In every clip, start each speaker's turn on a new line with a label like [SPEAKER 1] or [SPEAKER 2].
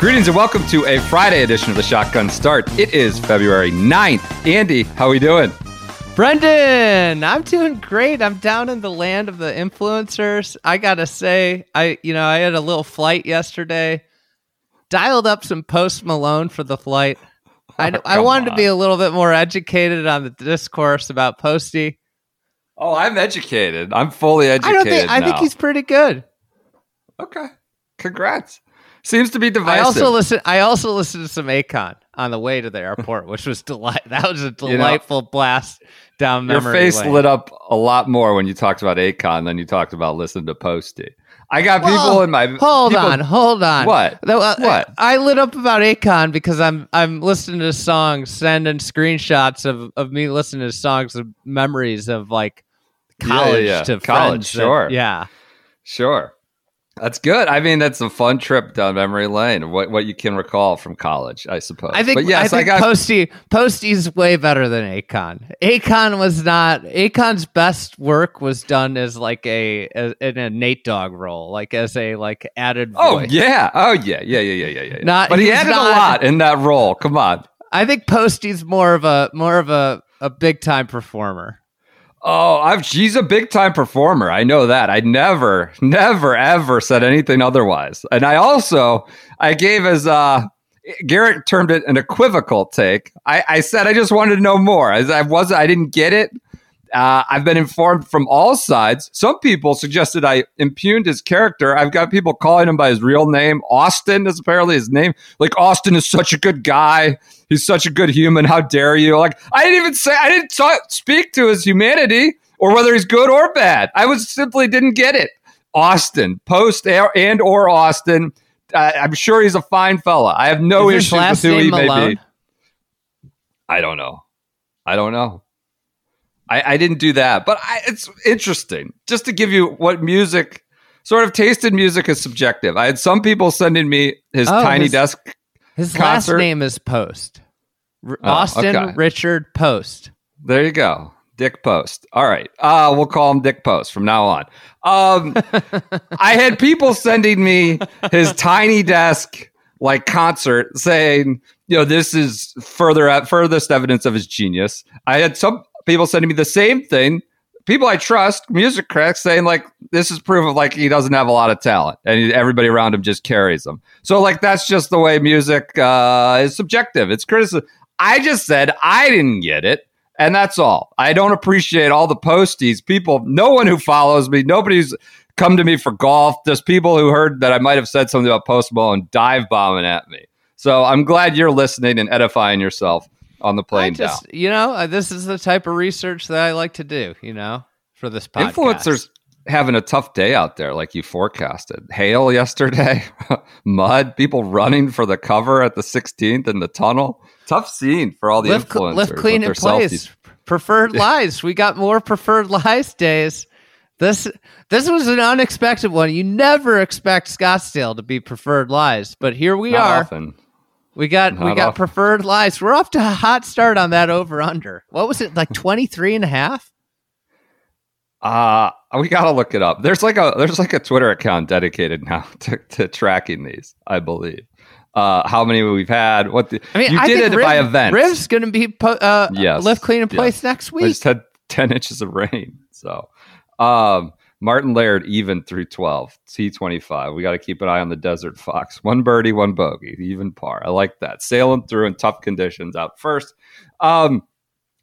[SPEAKER 1] Greetings and welcome to a Friday edition of the Shotgun Start. It is February 9th. Andy, how are we doing?
[SPEAKER 2] Brendan, I'm doing great. I'm down in the land of the influencers. I gotta say, I you know I had a little flight yesterday. Dialed up some Post Malone for the flight. I,
[SPEAKER 1] Oh,
[SPEAKER 2] I wanted to be a little bit more educated on the discourse about Posty.
[SPEAKER 1] Oh, I'm educated. I'm fully
[SPEAKER 2] I
[SPEAKER 1] educated
[SPEAKER 2] don't think I think he's pretty good.
[SPEAKER 1] Okay. Congrats. Seems to be divisive.
[SPEAKER 2] I also listen. I also listened to some Akon on the way to the airport, which was delight. That was a
[SPEAKER 1] know,
[SPEAKER 2] delightful blast down memory.
[SPEAKER 1] Your face
[SPEAKER 2] lane.
[SPEAKER 1] lit up a lot more when you talked about Akon than you talked about listening to Posty. I got people in my
[SPEAKER 2] Hold
[SPEAKER 1] people-
[SPEAKER 2] on, hold on.
[SPEAKER 1] What?
[SPEAKER 2] The- uh,
[SPEAKER 1] What?
[SPEAKER 2] I lit up about Akon because I'm I'm listening to songs, sending screenshots of, of me listening to songs of memories of like
[SPEAKER 1] Yeah,
[SPEAKER 2] college
[SPEAKER 1] yeah.
[SPEAKER 2] to
[SPEAKER 1] College,
[SPEAKER 2] friends that-
[SPEAKER 1] sure.
[SPEAKER 2] yeah.
[SPEAKER 1] Sure. That's good. I mean, that's a fun trip down memory lane. What what you can recall from college, I suppose.
[SPEAKER 2] I think
[SPEAKER 1] But yes,
[SPEAKER 2] I think
[SPEAKER 1] got
[SPEAKER 2] Posty Posty's way better than Akon. Akon was not Akon's best work was done as like a as, in a Nate Dogg role, like as a like added
[SPEAKER 1] oh,
[SPEAKER 2] Voice.
[SPEAKER 1] Oh yeah. Oh yeah. Yeah. Yeah. Yeah. Yeah. Yeah.
[SPEAKER 2] Not-
[SPEAKER 1] but he added
[SPEAKER 2] not-
[SPEAKER 1] a lot in that role. Come on.
[SPEAKER 2] I think Posty's more of a more of a a big time performer.
[SPEAKER 1] Oh, I've, she's a big time performer. I know that. I never, never, ever said anything otherwise. And I also, I gave as uh, Garrett termed it an equivocal take. I, I said I just wanted to know more. I, I wasn't. I didn't get it. Uh, I've been informed from all sides. Some people suggested I impugned his character. I've got people calling him by his real name. Austin is apparently his name. Like Austin is such a good guy. He's such a good human. How dare you? Like I didn't even say I didn't talk, speak to his humanity or whether he's good or bad. I was simply didn't get it. Austin, post and or Austin. Uh, I'm sure he's a fine fella. I have no
[SPEAKER 2] Is
[SPEAKER 1] issues with who he
[SPEAKER 2] name
[SPEAKER 1] may be. I don't know. I don't know. I, I didn't do that, but I, it's interesting. Just to give you what music, sort of taste in music is subjective. I had some people sending me his
[SPEAKER 2] Oh,
[SPEAKER 1] tiny
[SPEAKER 2] his-
[SPEAKER 1] desk.
[SPEAKER 2] His
[SPEAKER 1] concert?
[SPEAKER 2] last name is Post. R-
[SPEAKER 1] Oh,
[SPEAKER 2] Austin
[SPEAKER 1] okay.
[SPEAKER 2] Richard Post.
[SPEAKER 1] There you go. Dick Post. All right. Uh, we'll call him Dick Post from now on. Um, I had people sending me his tiny desk like concert saying, you know, this is further at furthest evidence of his genius. I had some people sending me the same thing. People I trust, music critics, saying like this is proof of like he doesn't have a lot of talent, and everybody around him just carries him. So like that's just the way music uh, is subjective. It's criticism. I just said I didn't get it. And that's all. I don't appreciate all the posties. People, no one who follows me, nobody's come to me for golf. There's people who heard that I might have said something about Post Malone dive bombing at me. So I'm glad you're listening and edifying yourself on the plane
[SPEAKER 2] just,
[SPEAKER 1] down.
[SPEAKER 2] you know, uh, this is the type of research that I like to do. You know, for this podcast.
[SPEAKER 1] Influencers having a tough day out there, like you forecasted. Hail yesterday, mud, people running for the cover at the 16th in the tunnel. Tough scene for all the
[SPEAKER 2] live,
[SPEAKER 1] influencers.
[SPEAKER 2] lift clean
[SPEAKER 1] and
[SPEAKER 2] place.
[SPEAKER 1] selfies.
[SPEAKER 2] Preferred lies. We got more preferred lies days. This this was an unexpected one. You never expect Scottsdale to be preferred lies, but here we
[SPEAKER 1] Not
[SPEAKER 2] are.
[SPEAKER 1] often.
[SPEAKER 2] We got we got
[SPEAKER 1] often.
[SPEAKER 2] preferred lies. We're off to a hot start on that over under. What was it like 23 and a half?
[SPEAKER 1] Uh we gotta look it up. There's like a there's like a Twitter account dedicated now to, to tracking these, I believe. Uh how many we've had, what the
[SPEAKER 2] I mean,
[SPEAKER 1] you
[SPEAKER 2] I
[SPEAKER 1] did it
[SPEAKER 2] Riv,
[SPEAKER 1] by event.
[SPEAKER 2] Riv's going to be po- uh,
[SPEAKER 1] Yes,
[SPEAKER 2] live clean in
[SPEAKER 1] yes.
[SPEAKER 2] place next
[SPEAKER 1] We
[SPEAKER 2] week.
[SPEAKER 1] just had ten inches of rain. So um Martin Laird even through twelve, T twenty five. We gotta keep an eye on the desert fox. One birdie, one bogey, even par. I like that. Sailing through in tough conditions out first. Um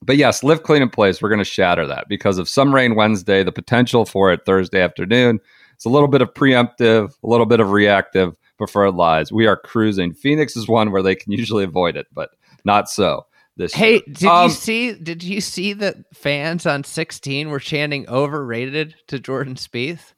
[SPEAKER 1] but yes, lift clean and place. We're going to shatter that because of some rain Wednesday, the potential for it Thursday afternoon. It's a little bit of preemptive, a little bit of reactive preferred lies. We are cruising. Phoenix is one where they can usually avoid it, but not so. This.
[SPEAKER 2] Hey,
[SPEAKER 1] year.
[SPEAKER 2] did
[SPEAKER 1] Um,
[SPEAKER 2] you see? Did you see that fans on 16 were chanting "overrated" to Jordan Spieth?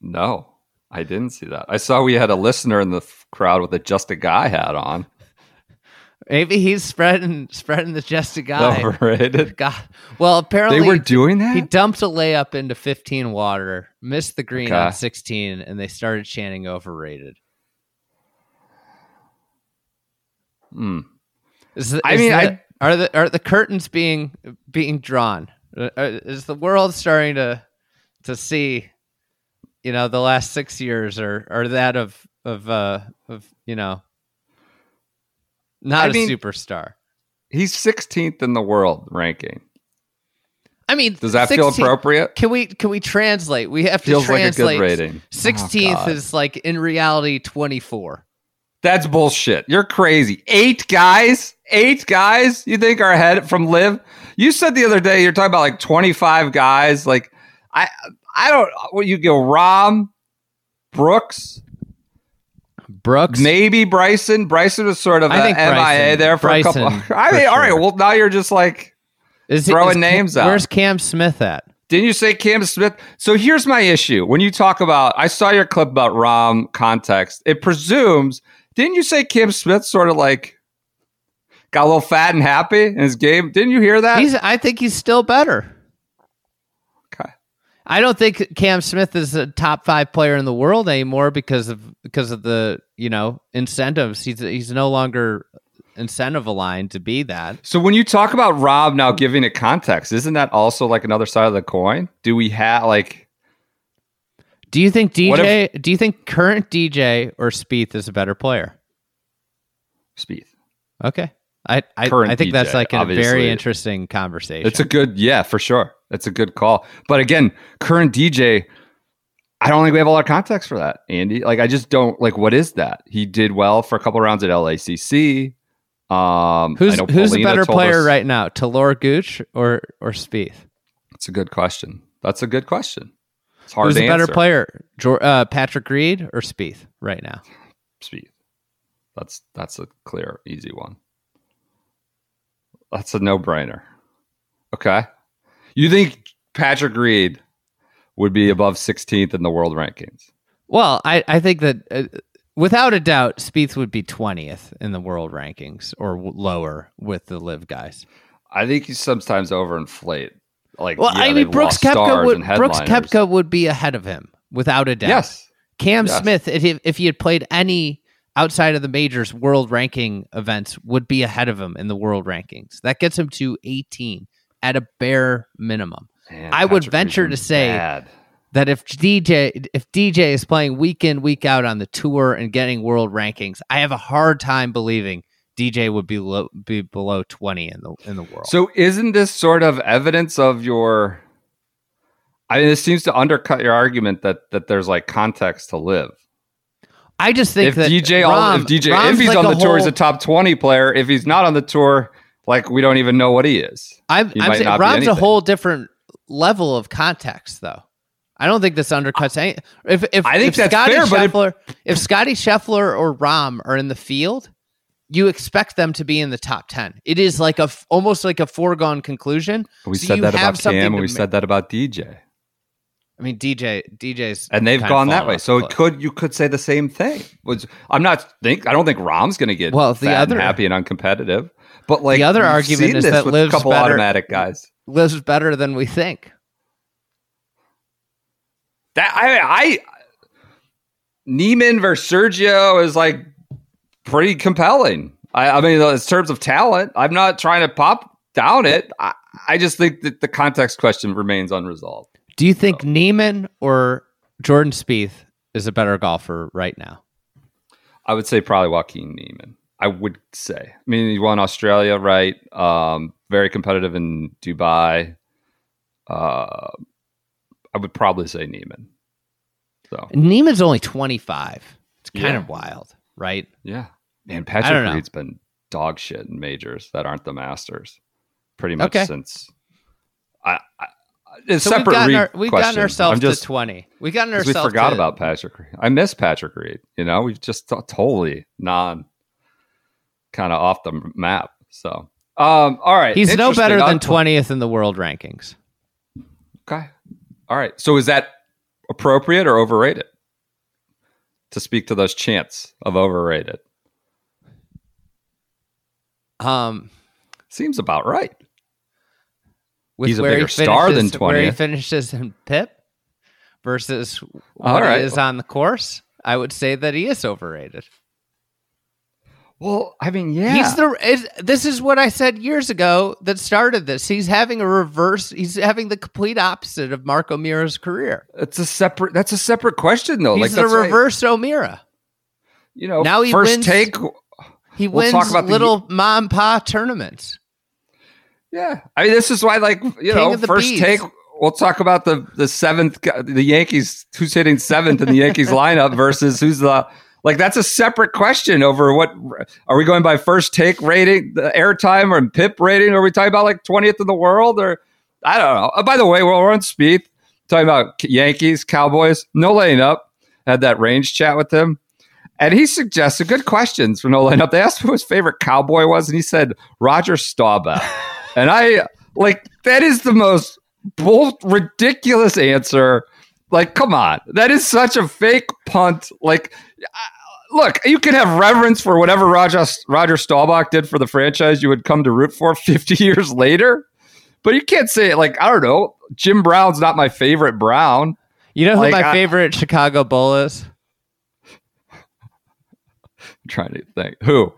[SPEAKER 1] No, I didn't see that. I saw we had a listener in the f- crowd with a just a guy hat on.
[SPEAKER 2] Maybe he's spreading spreading the just a guy.
[SPEAKER 1] Overrated.
[SPEAKER 2] God. Well, apparently
[SPEAKER 1] They were doing that.
[SPEAKER 2] he dumped a layup into 15 water, missed the green
[SPEAKER 1] Okay.
[SPEAKER 2] on 16, and they started chanting "overrated."
[SPEAKER 1] Hmm.
[SPEAKER 2] Is the,
[SPEAKER 1] I mean,
[SPEAKER 2] the-
[SPEAKER 1] I-
[SPEAKER 2] are the are the curtains being being drawn? Uh, uh, Is the world starting to to see, you know, the last six years or or that of of uh of you know, not
[SPEAKER 1] I
[SPEAKER 2] a
[SPEAKER 1] mean-
[SPEAKER 2] superstar.
[SPEAKER 1] He's 16th in the world ranking.
[SPEAKER 2] I mean,
[SPEAKER 1] Does that feel appropriate?
[SPEAKER 2] Can we can we translate? We have to
[SPEAKER 1] Feels like a
[SPEAKER 2] translate.
[SPEAKER 1] good rating.
[SPEAKER 2] Sixteenth
[SPEAKER 1] Oh,
[SPEAKER 2] is like in reality twenty four.
[SPEAKER 1] That's bullshit. You're crazy. Eight guys, eight guys. You think are ahead from LIV? You said the other day you're talking about like 25 guys. Like I, I don't. What you go? Rahm, Brooks,
[SPEAKER 2] Brooks,
[SPEAKER 1] maybe Bryson. Bryson was sort of
[SPEAKER 2] I
[SPEAKER 1] a
[SPEAKER 2] think
[SPEAKER 1] MIA
[SPEAKER 2] Bryson-
[SPEAKER 1] there for a couple.
[SPEAKER 2] Bryson,
[SPEAKER 1] I mean, all right. Well, now you're just like
[SPEAKER 2] is
[SPEAKER 1] throwing
[SPEAKER 2] is
[SPEAKER 1] names out.
[SPEAKER 2] Where's Cam Smith at?
[SPEAKER 1] Didn't you say Cam Smith? So here's my issue. When you talk about, I saw your clip about Rahm context. It presumes, didn't you say Cam Smith sort of like got a little fat and happy in his game? Didn't you hear that?
[SPEAKER 2] He's. I think he's still better.
[SPEAKER 1] okay.
[SPEAKER 2] I don't think Cam Smith is a top five player in the world anymore because of because of the you know incentives. He's he's no longer incentive aligned to be that.
[SPEAKER 1] So when you talk about Rahm now giving it context, isn't that also like another side of the coin? Do we have like
[SPEAKER 2] Do you think DJ? do you think current DJ or Spieth is a better player?
[SPEAKER 1] Spieth?
[SPEAKER 2] Okay, I I, I think that's like a very interesting conversation.
[SPEAKER 1] It's a good, yeah, for sure. It's a good call. But again, current DJ, I don't think we have a lot of context for that, Andy. Like, I just don't like. What is that? He did well for a couple rounds at LACC. Um,
[SPEAKER 2] who's who's a better player
[SPEAKER 1] us-
[SPEAKER 2] right now, Talor Gooch or or Spieth?
[SPEAKER 1] It's a good question. That's a good question. It's hard
[SPEAKER 2] Who's a better
[SPEAKER 1] answer.
[SPEAKER 2] player, uh, Patrick Reed or Spieth right now?
[SPEAKER 1] Spieth. That's that's a clear, easy one. That's a no brainer. Okay, you think Patrick Reed would be above 16th in the world rankings?
[SPEAKER 2] Well, I, I think that uh, without a doubt, Spieth would be 20th in the world rankings or w- lower with the live guys.
[SPEAKER 1] I think you sometimes overinflate. Like,
[SPEAKER 2] Well,
[SPEAKER 1] yeah,
[SPEAKER 2] I mean, Brooks
[SPEAKER 1] Koepka
[SPEAKER 2] would Brooks. Koepka would be ahead of him without a doubt.
[SPEAKER 1] Yes,
[SPEAKER 2] Cam
[SPEAKER 1] Yes.
[SPEAKER 2] Smith, if he, if he had played any outside of the majors world ranking events, would be ahead of him in the world rankings. That gets him to 18 at a bare minimum.
[SPEAKER 1] Man,
[SPEAKER 2] I would venture to say
[SPEAKER 1] bad.
[SPEAKER 2] that if DJ if DJ is playing week in week out on the tour and getting world rankings, I have a hard time believing DJ would be low, be below 20 in the in the world.
[SPEAKER 1] So, isn't this sort of evidence of your? I mean, this seems to undercut your argument that that there's like context to LIV.
[SPEAKER 2] I just think
[SPEAKER 1] if
[SPEAKER 2] that
[SPEAKER 1] DJ, all, if DJ,
[SPEAKER 2] Rahm's
[SPEAKER 1] if he's
[SPEAKER 2] like
[SPEAKER 1] on the
[SPEAKER 2] a
[SPEAKER 1] tour, he's a top twenty player. If he's not on the tour, like we don't even know what he is.
[SPEAKER 2] I'm,
[SPEAKER 1] he
[SPEAKER 2] I'm saying
[SPEAKER 1] be
[SPEAKER 2] a whole different level of context, though. I don't think this undercuts any. If if
[SPEAKER 1] I think
[SPEAKER 2] if
[SPEAKER 1] that's
[SPEAKER 2] Scotty
[SPEAKER 1] fair, but it-
[SPEAKER 2] if Scotty Scheffler or Rahm are in the field, you expect them to be in the top ten. It is like a almost like a foregone conclusion.
[SPEAKER 1] We
[SPEAKER 2] So
[SPEAKER 1] said that about Cam, and we
[SPEAKER 2] ma-
[SPEAKER 1] said that about DJ,
[SPEAKER 2] I mean, DJ DJ's
[SPEAKER 1] and they've gone that way. So it could you could say the same thing. Was I'm not think I don't think Rahm's going to get
[SPEAKER 2] Well, the
[SPEAKER 1] fat and
[SPEAKER 2] other-
[SPEAKER 1] happy and uncompetitive. But like
[SPEAKER 2] The other argument is that LIV's
[SPEAKER 1] a couple
[SPEAKER 2] better-
[SPEAKER 1] automatic guys.
[SPEAKER 2] lives better than we think.
[SPEAKER 1] That I I Niemann versus Sergio is like pretty compelling. I, I mean, in terms of talent, I'm not trying to pop down it. I, I just think that the context question remains unresolved.
[SPEAKER 2] Do you think Niemann or Jordan Spieth is a better golfer right now?
[SPEAKER 1] I would say probably Joaquin Niemann. I would say. I mean, he won Australia, right? Um, very competitive in Dubai. Uh, I would probably say Niemann. So
[SPEAKER 2] Niemann's only 25. It's kind
[SPEAKER 1] Yeah.
[SPEAKER 2] of wild, right?
[SPEAKER 1] yeah, man, Patrick. Reed's been dog shit in majors that aren't the Masters, pretty much
[SPEAKER 2] Okay.
[SPEAKER 1] since. I, I it's
[SPEAKER 2] So
[SPEAKER 1] separate
[SPEAKER 2] we've gotten, our, we've gotten ourselves
[SPEAKER 1] just
[SPEAKER 2] to 20. We've gotten
[SPEAKER 1] 'cause we forgot
[SPEAKER 2] to,
[SPEAKER 1] about Patrick. Reed. I miss Patrick Reed. You know, we've just t- totally non kind of off the map. So, um, all right.
[SPEAKER 2] He's no better than twentieth in the world rankings.
[SPEAKER 1] Okay. All right. So is that appropriate or overrated? To speak to those chants of overrated.
[SPEAKER 2] Um,
[SPEAKER 1] Seems about right.
[SPEAKER 2] with
[SPEAKER 1] He's a
[SPEAKER 2] where he
[SPEAKER 1] bigger star than
[SPEAKER 2] finishes- Where he finishes in Pip versus what
[SPEAKER 1] right.
[SPEAKER 2] he is on the course, I would say that he is overrated.
[SPEAKER 1] Well, I mean, yeah.
[SPEAKER 2] He's the. Is, this is what I said years ago that started this. He's having a reverse. He's having the complete opposite of Mark O'Meara's career.
[SPEAKER 1] it's a separate that's a separate question though.
[SPEAKER 2] He's
[SPEAKER 1] like
[SPEAKER 2] the reverse O'Meara.
[SPEAKER 1] you know,
[SPEAKER 2] Now he
[SPEAKER 1] first
[SPEAKER 2] wins-
[SPEAKER 1] take
[SPEAKER 2] He
[SPEAKER 1] We'll
[SPEAKER 2] wins
[SPEAKER 1] talk about the-
[SPEAKER 2] little mom pa tournaments.
[SPEAKER 1] Yeah, I mean, this is why, like, you
[SPEAKER 2] King
[SPEAKER 1] know, first
[SPEAKER 2] bees.
[SPEAKER 1] take. We'll talk about the the seventh, the Yankees. Who's hitting seventh in the Yankees lineup versus who's the like? That's a separate question. Over what are we going by? First take rating, the airtime, or PIP rating? Are we talking about like twentieth in the world? Or I don't know. Oh, by the way, we're on Spieth, talking about Yankees, Cowboys, no laying up. Had that range chat with him. And he suggested good questions for No Laying Up. They asked who his favorite cowboy was, and he said Roger Staubach. and I like that is the most bull ridiculous answer. Like, come on, that is such a fake punt. Like, look, you can have reverence for whatever Roger Roger Staubach did for the franchise. You would come to root for fifty years later, but you can't say it like I don't know. Jim Brown's not my favorite Brown.
[SPEAKER 2] You know who
[SPEAKER 1] Like,
[SPEAKER 2] my
[SPEAKER 1] I-
[SPEAKER 2] favorite Chicago Bull is?
[SPEAKER 1] Trying to think who.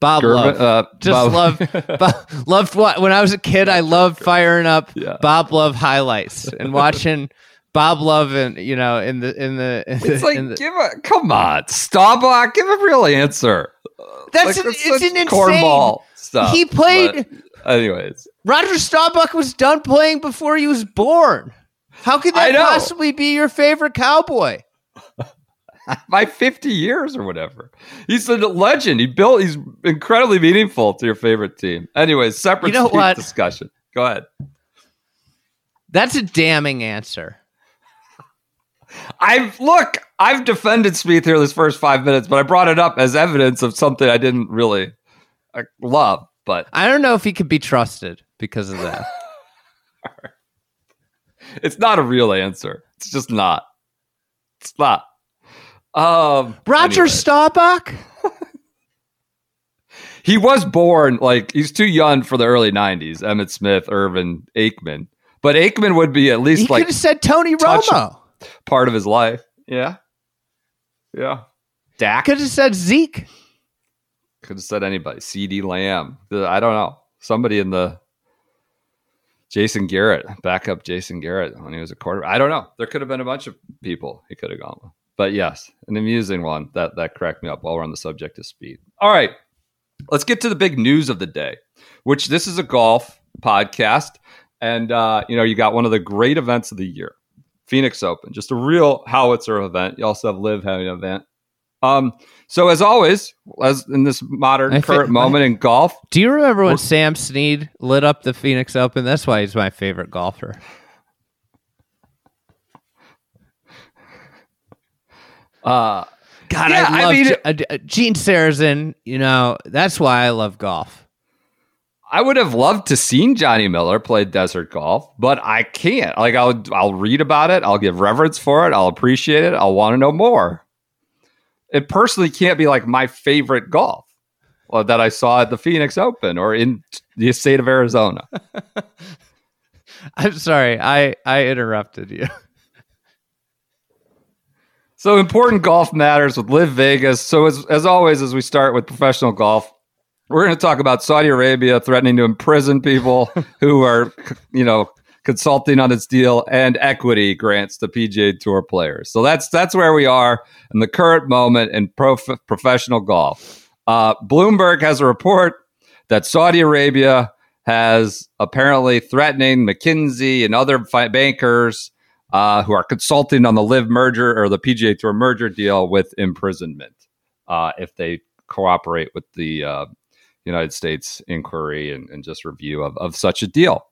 [SPEAKER 2] Bob
[SPEAKER 1] Gervin-
[SPEAKER 2] Love.
[SPEAKER 1] uh,
[SPEAKER 2] Just
[SPEAKER 1] Bob-
[SPEAKER 2] love, Bob, loved what when I was a kid. I loved firing up
[SPEAKER 1] Yeah.
[SPEAKER 2] Bob Love highlights and watching Bob Love and you know in the in the. In
[SPEAKER 1] It's
[SPEAKER 2] the,
[SPEAKER 1] like,
[SPEAKER 2] the-
[SPEAKER 1] give a come on, Staubach, give a real answer.
[SPEAKER 2] that's
[SPEAKER 1] Like,
[SPEAKER 2] an,
[SPEAKER 1] that's
[SPEAKER 2] it's an insane.
[SPEAKER 1] cornball stuff.
[SPEAKER 2] He played.
[SPEAKER 1] but anyways.
[SPEAKER 2] Roger Staubach was done playing before he was born. How could that possibly be your favorite cowboy?
[SPEAKER 1] by 50 years or whatever. He's a legend. He built. He's incredibly meaningful to your favorite team. Anyways, separate
[SPEAKER 2] You know what?
[SPEAKER 1] discussion. Go ahead.
[SPEAKER 2] That's a damning answer.
[SPEAKER 1] I've look. I've defended Smith here this first five minutes, but I brought it up as evidence of something I didn't really uh, love. But
[SPEAKER 2] I don't know if he could be trusted because of that.
[SPEAKER 1] it's not a real answer. It's just not. It's not. Um,
[SPEAKER 2] Roger
[SPEAKER 1] anyway.
[SPEAKER 2] Staubach?
[SPEAKER 1] he was born like he's too young for the early '90s. Emmitt Smith, Irvin, Aikman, but Aikman would be at
[SPEAKER 2] He
[SPEAKER 1] least
[SPEAKER 2] could
[SPEAKER 1] like
[SPEAKER 2] have said Tony Romo.
[SPEAKER 1] part of his life. Yeah, yeah. Dak
[SPEAKER 2] Could have said Zeke.
[SPEAKER 1] could have said anybody. CeeDee Lamb. I don't know. Somebody in the Jason Garrett, backup Jason Garrett when he was a quarterback. I don't know. There could have been a bunch of people he could have gone with. But yes, an amusing one that that cracked me up while we're on the subject of Spieth. All right, let's get to the big news of the day, which this is a golf podcast, and uh, you know you got one of the great events of the year, Phoenix Open, just a real howitzer event. You also have LIV having an event. Um, so as always, as in this modern
[SPEAKER 2] I
[SPEAKER 1] current moment in golf,
[SPEAKER 2] Do you remember when Sam Snead lit up the Phoenix Open? That's why he's my favorite golfer.
[SPEAKER 1] Uh,
[SPEAKER 2] God,
[SPEAKER 1] Yeah,
[SPEAKER 2] I
[SPEAKER 1] I mean-
[SPEAKER 2] uh, uh, Gene Sarazen. You know, that's why I love golf.
[SPEAKER 1] I would have loved to seen Johnny Miller play desert golf, but I can't. Like I'll I'll read about it, I'll give reverence for it, I'll appreciate it, I'll want to know more. It personally can't be like my favorite golf uh, that I saw at the Phoenix Open or in the state of Arizona.
[SPEAKER 2] I'm sorry, I I interrupted you.
[SPEAKER 1] So important golf matters with LIV Vegas. So as as always, as we start with professional golf, we're going to talk about Saudi Arabia threatening to imprison people who are, you know, consulting on its deal and equity grants to PGA Tour players. So that's that's where we are in the current moment in prof- professional golf. Uh, Bloomberg has a report that Saudi Arabia has apparently threatening McKinsey and other fi- bankers uh, who are consulting on the LIV merger or the PGA Tour merger deal with imprisonment uh, if they cooperate with the uh, United States inquiry and, and just review of, of such a deal.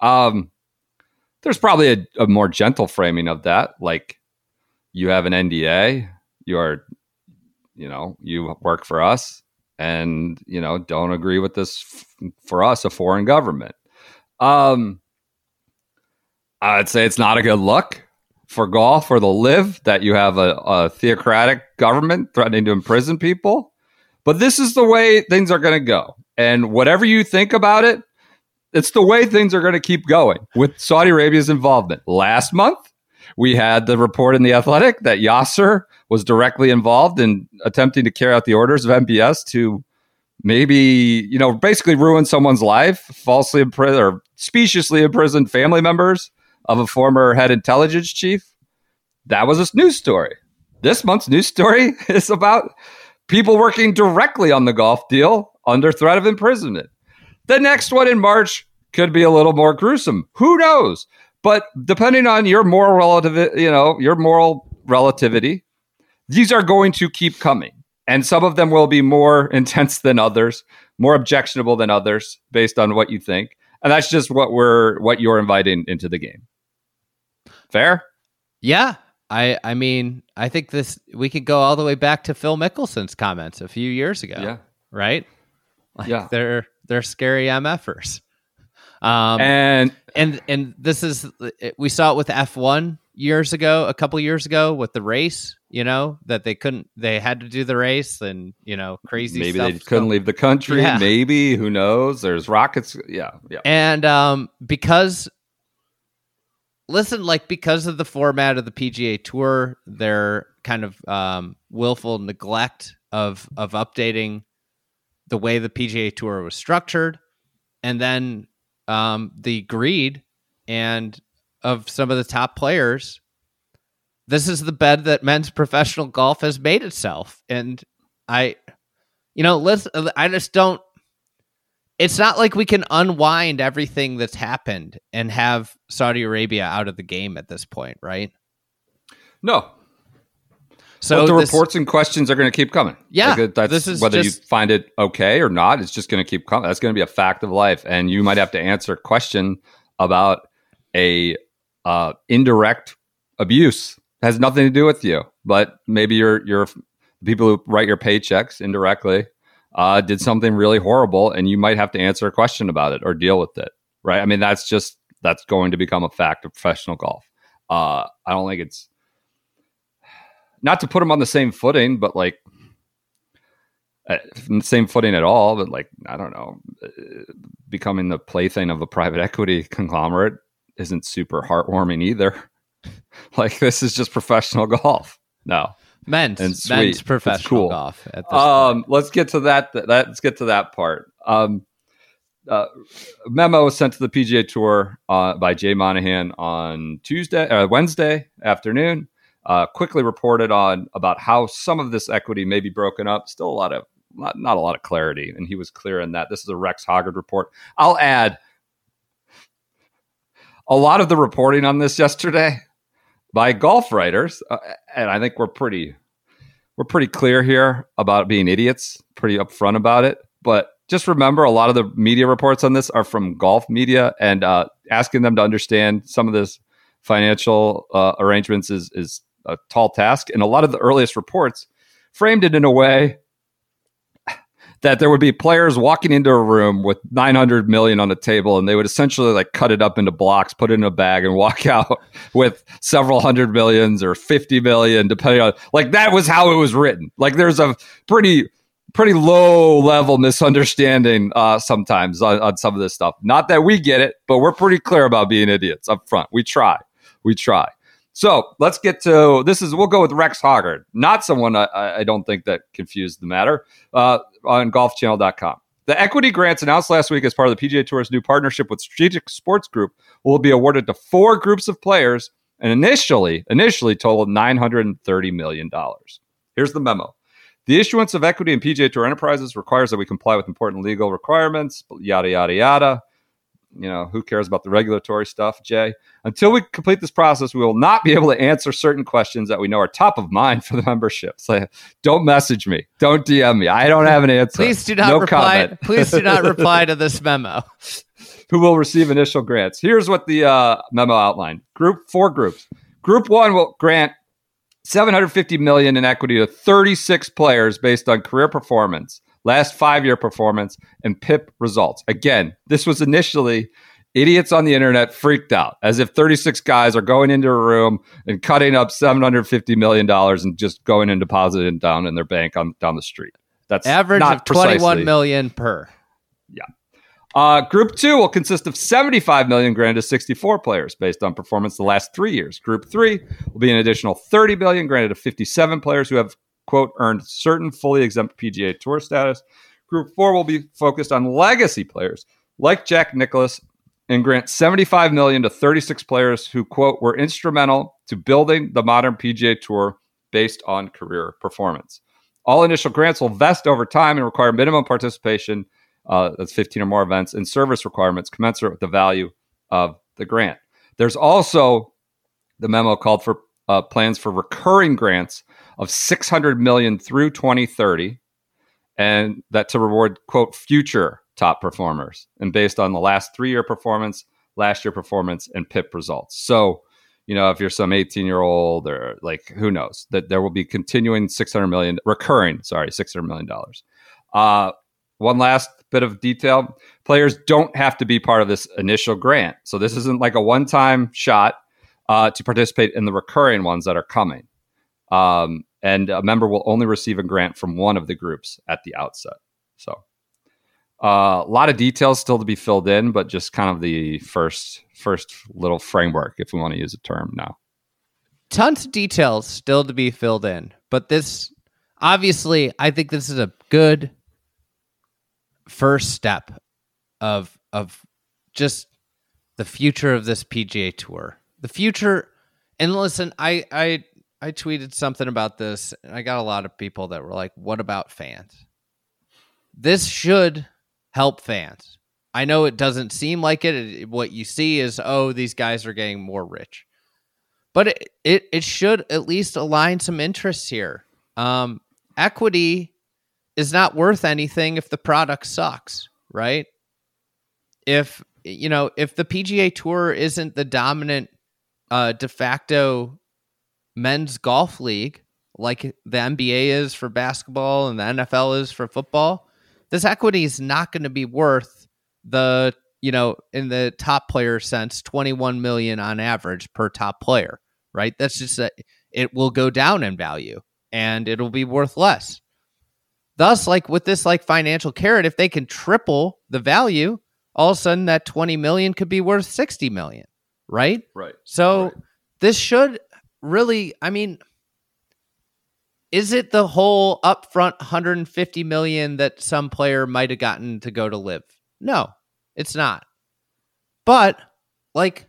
[SPEAKER 1] Um, there's probably a, a more gentle framing of that, like you have an NDA, you are, you know, you work for us, and you know don't agree with this f- for us a foreign government. Um, Uh, I'd say it's not a good look for golf or the live that you have a, a theocratic government threatening to imprison people. But this is the way things are going to go. And whatever you think about it, it's the way things are going to keep going with Saudi Arabia's involvement. Last month, we had the report in The Athletic that Yasser was directly involved in attempting to carry out the orders of MBS to maybe, you know, basically ruin someone's life, falsely imprisoned or speciously imprisoned family members of a former head intelligence chief. That was a news story. This month's news story is about people working directly on the golf deal under threat of imprisonment. The next one in March could be a little more gruesome. Who knows? But depending on your moral relative, you know, your moral relativity, these are going to keep coming. And some of them will be more intense than others, more objectionable than others based on what you think. And that's just what we're what you're inviting into the game. Fair?
[SPEAKER 2] Yeah. I I mean, I think this we could go all the way back to Phil Mickelson's comments a few years ago.
[SPEAKER 1] Yeah.
[SPEAKER 2] Right? Like
[SPEAKER 1] Yeah.
[SPEAKER 2] They're they're scary MFers. Um
[SPEAKER 1] And
[SPEAKER 2] and and this is we saw it with F1 years ago, a couple years ago with the race, you know, that they couldn't they had to do the race and, you know, crazy
[SPEAKER 1] maybe they couldn't leave the country.
[SPEAKER 2] Yeah.
[SPEAKER 1] Maybe who knows? There's rockets. Yeah, yeah.
[SPEAKER 2] And um, because, listen, like because of the format of the PGA Tour, their kind of um, willful neglect of of updating the way the PGA Tour was structured, and then um, the greed and of some of the top players. This is the bed that men's professional golf has made itself, and I, you know, let's. I just don't it's not like we can unwind everything that's happened and have Saudi Arabia out of the game at this point, right?
[SPEAKER 1] No,
[SPEAKER 2] So
[SPEAKER 1] but the
[SPEAKER 2] this-
[SPEAKER 1] reports and questions are going to keep coming.
[SPEAKER 2] Yeah,
[SPEAKER 1] Like, that's
[SPEAKER 2] this is
[SPEAKER 1] whether
[SPEAKER 2] just-
[SPEAKER 1] you find it okay or not. It's just going to keep coming. That's going to be a fact of life, and you might have to answer a question about a uh, indirect abuse. has nothing to do with you, but maybe you're you're people who write your paychecks indirectly uh, did something really horrible, and you might have to answer a question about it or deal with it. Right? I mean, that's just that's going to become a fact of professional golf. Uh, I don't think it's not to put them on the same footing, but like uh, same footing at all. But like I don't know, uh, becoming the plaything of a private equity conglomerate isn't super heartwarming either. like this is just professional golf. No.
[SPEAKER 2] Men's
[SPEAKER 1] and sweet.
[SPEAKER 2] men's professional
[SPEAKER 1] cool.
[SPEAKER 2] golf at this
[SPEAKER 1] Um, let's get to that, that. Let's get to that part. Um, uh, memo was sent to the PGA Tour uh, by Jay Monahan on Tuesday, uh, Wednesday afternoon. Uh, quickly reported on about how some of this equity may be broken up. Still a lot of not, not a lot of clarity, and he was clear in that. This is a Rex Hoggard report. I'll add a lot of the reporting on this yesterday by golf writers, uh, and I think we're pretty we're pretty clear here about being idiots, pretty upfront about it. But just remember, a lot of the media reports on this are from golf media, and uh, asking them to understand some of this financial uh, arrangements is is a tall task. And a lot of the earliest reports framed it in a way that there would be players walking into a room with 900 million on the table and they would essentially like cut it up into blocks put it in a bag and walk out with several hundred millions or 50 million depending on like that was how it was written. Like there's a pretty pretty low level misunderstanding uh, sometimes on, on some of this stuff. Not that we get it but we're pretty clear about being idiots up front. We try. We try so let's get to this is we'll go with rex hoggard not someone i, I don't think that confused the matter uh, on golfchannel.com the equity grants announced last week as part of the PGA Tour's new partnership with Strategic Sports Group will be awarded to four groups of players and initially initially totaled 930 million dollars. Here's the memo. The issuance of equity in PGA Tour enterprises requires that we comply with important legal requirements, yada yada yada. You know, who cares about the regulatory stuff, Jay? Until we complete this process, we will not be able to answer certain questions that we know are top of mind for the membership. So don't message me. Don't DM me. I don't have an answer.
[SPEAKER 2] Please do not
[SPEAKER 1] No
[SPEAKER 2] reply.
[SPEAKER 1] comment.
[SPEAKER 2] please do not reply to this memo.
[SPEAKER 1] who will receive initial grants. Here's what the uh, memo outlined: Group four groups. Group one will grant 750 million in equity to 36 players based on career performance, last five year performance, and PIP results. Again, this was initially idiots on the internet freaked out as if 36 guys are going into a room and cutting up 750 million dollars and just going and depositing down in their bank on down the street. That's
[SPEAKER 2] Average
[SPEAKER 1] not
[SPEAKER 2] of twenty one
[SPEAKER 1] precisely-
[SPEAKER 2] million per.
[SPEAKER 1] uh, group two will consist of 75 million granted to 64 players based on performance the last three years. Group three will be an additional 30 billion granted to 57 players who have quote earned certain fully exempt PGA Tour status. Group four will be focused on legacy players like Jack Nicklaus and grant 75 million to 36 players who quote were instrumental to building the modern PGA Tour based on career performance. All initial grants will vest over time and require minimum participation uh, that's 15 or more events and service requirements commensurate with the value of the grant. There's also the memo called for uh, plans for recurring grants of 600 million through 2030 and that to reward quote future top performers and based on the last three year performance last year performance and pip results. So you know if you're some 18 year old or like who knows that there will be continuing 600 million recurring sorry 600 million dollars. Uh one last bit of detail. Players don't have to be part of this initial grant. So this isn't like a one time shot uh, to participate in the recurring ones that are coming um, and a member will only receive a grant from one of the groups at the outset so uh, a lot of details still to be filled in but just kind of the first first little framework if we want to use a term now
[SPEAKER 2] Tons of details still to be filled in, but this obviously, I think this is a good first step of of just the future of this PGA Tour. The future, and listen, I I I tweeted something about this, and I got a lot of people that were like, "What about fans?" This should help fans. I know it doesn't seem like it. What you see is, oh, these guys are getting more rich, but it it, it should at least align some interests here. Um, equity is not worth anything if the product sucks, right? If you know, if the PGA Tour isn't the dominant uh, de facto men's golf league like the NBA is for basketball and the NFL is for football, this equity is not going to be worth the you know in the top player sense 21 million on average per top player right? That's just a, it will go down in value and it'll be worth less. Thus like with this like financial carrot if they can triple the value all of a sudden that 20 million could be worth 60 million right?
[SPEAKER 1] Right
[SPEAKER 2] so
[SPEAKER 1] Right.
[SPEAKER 2] this should really, I mean, is it the whole upfront 150 million that some player might have gotten to go to LIV? No, it's not. But like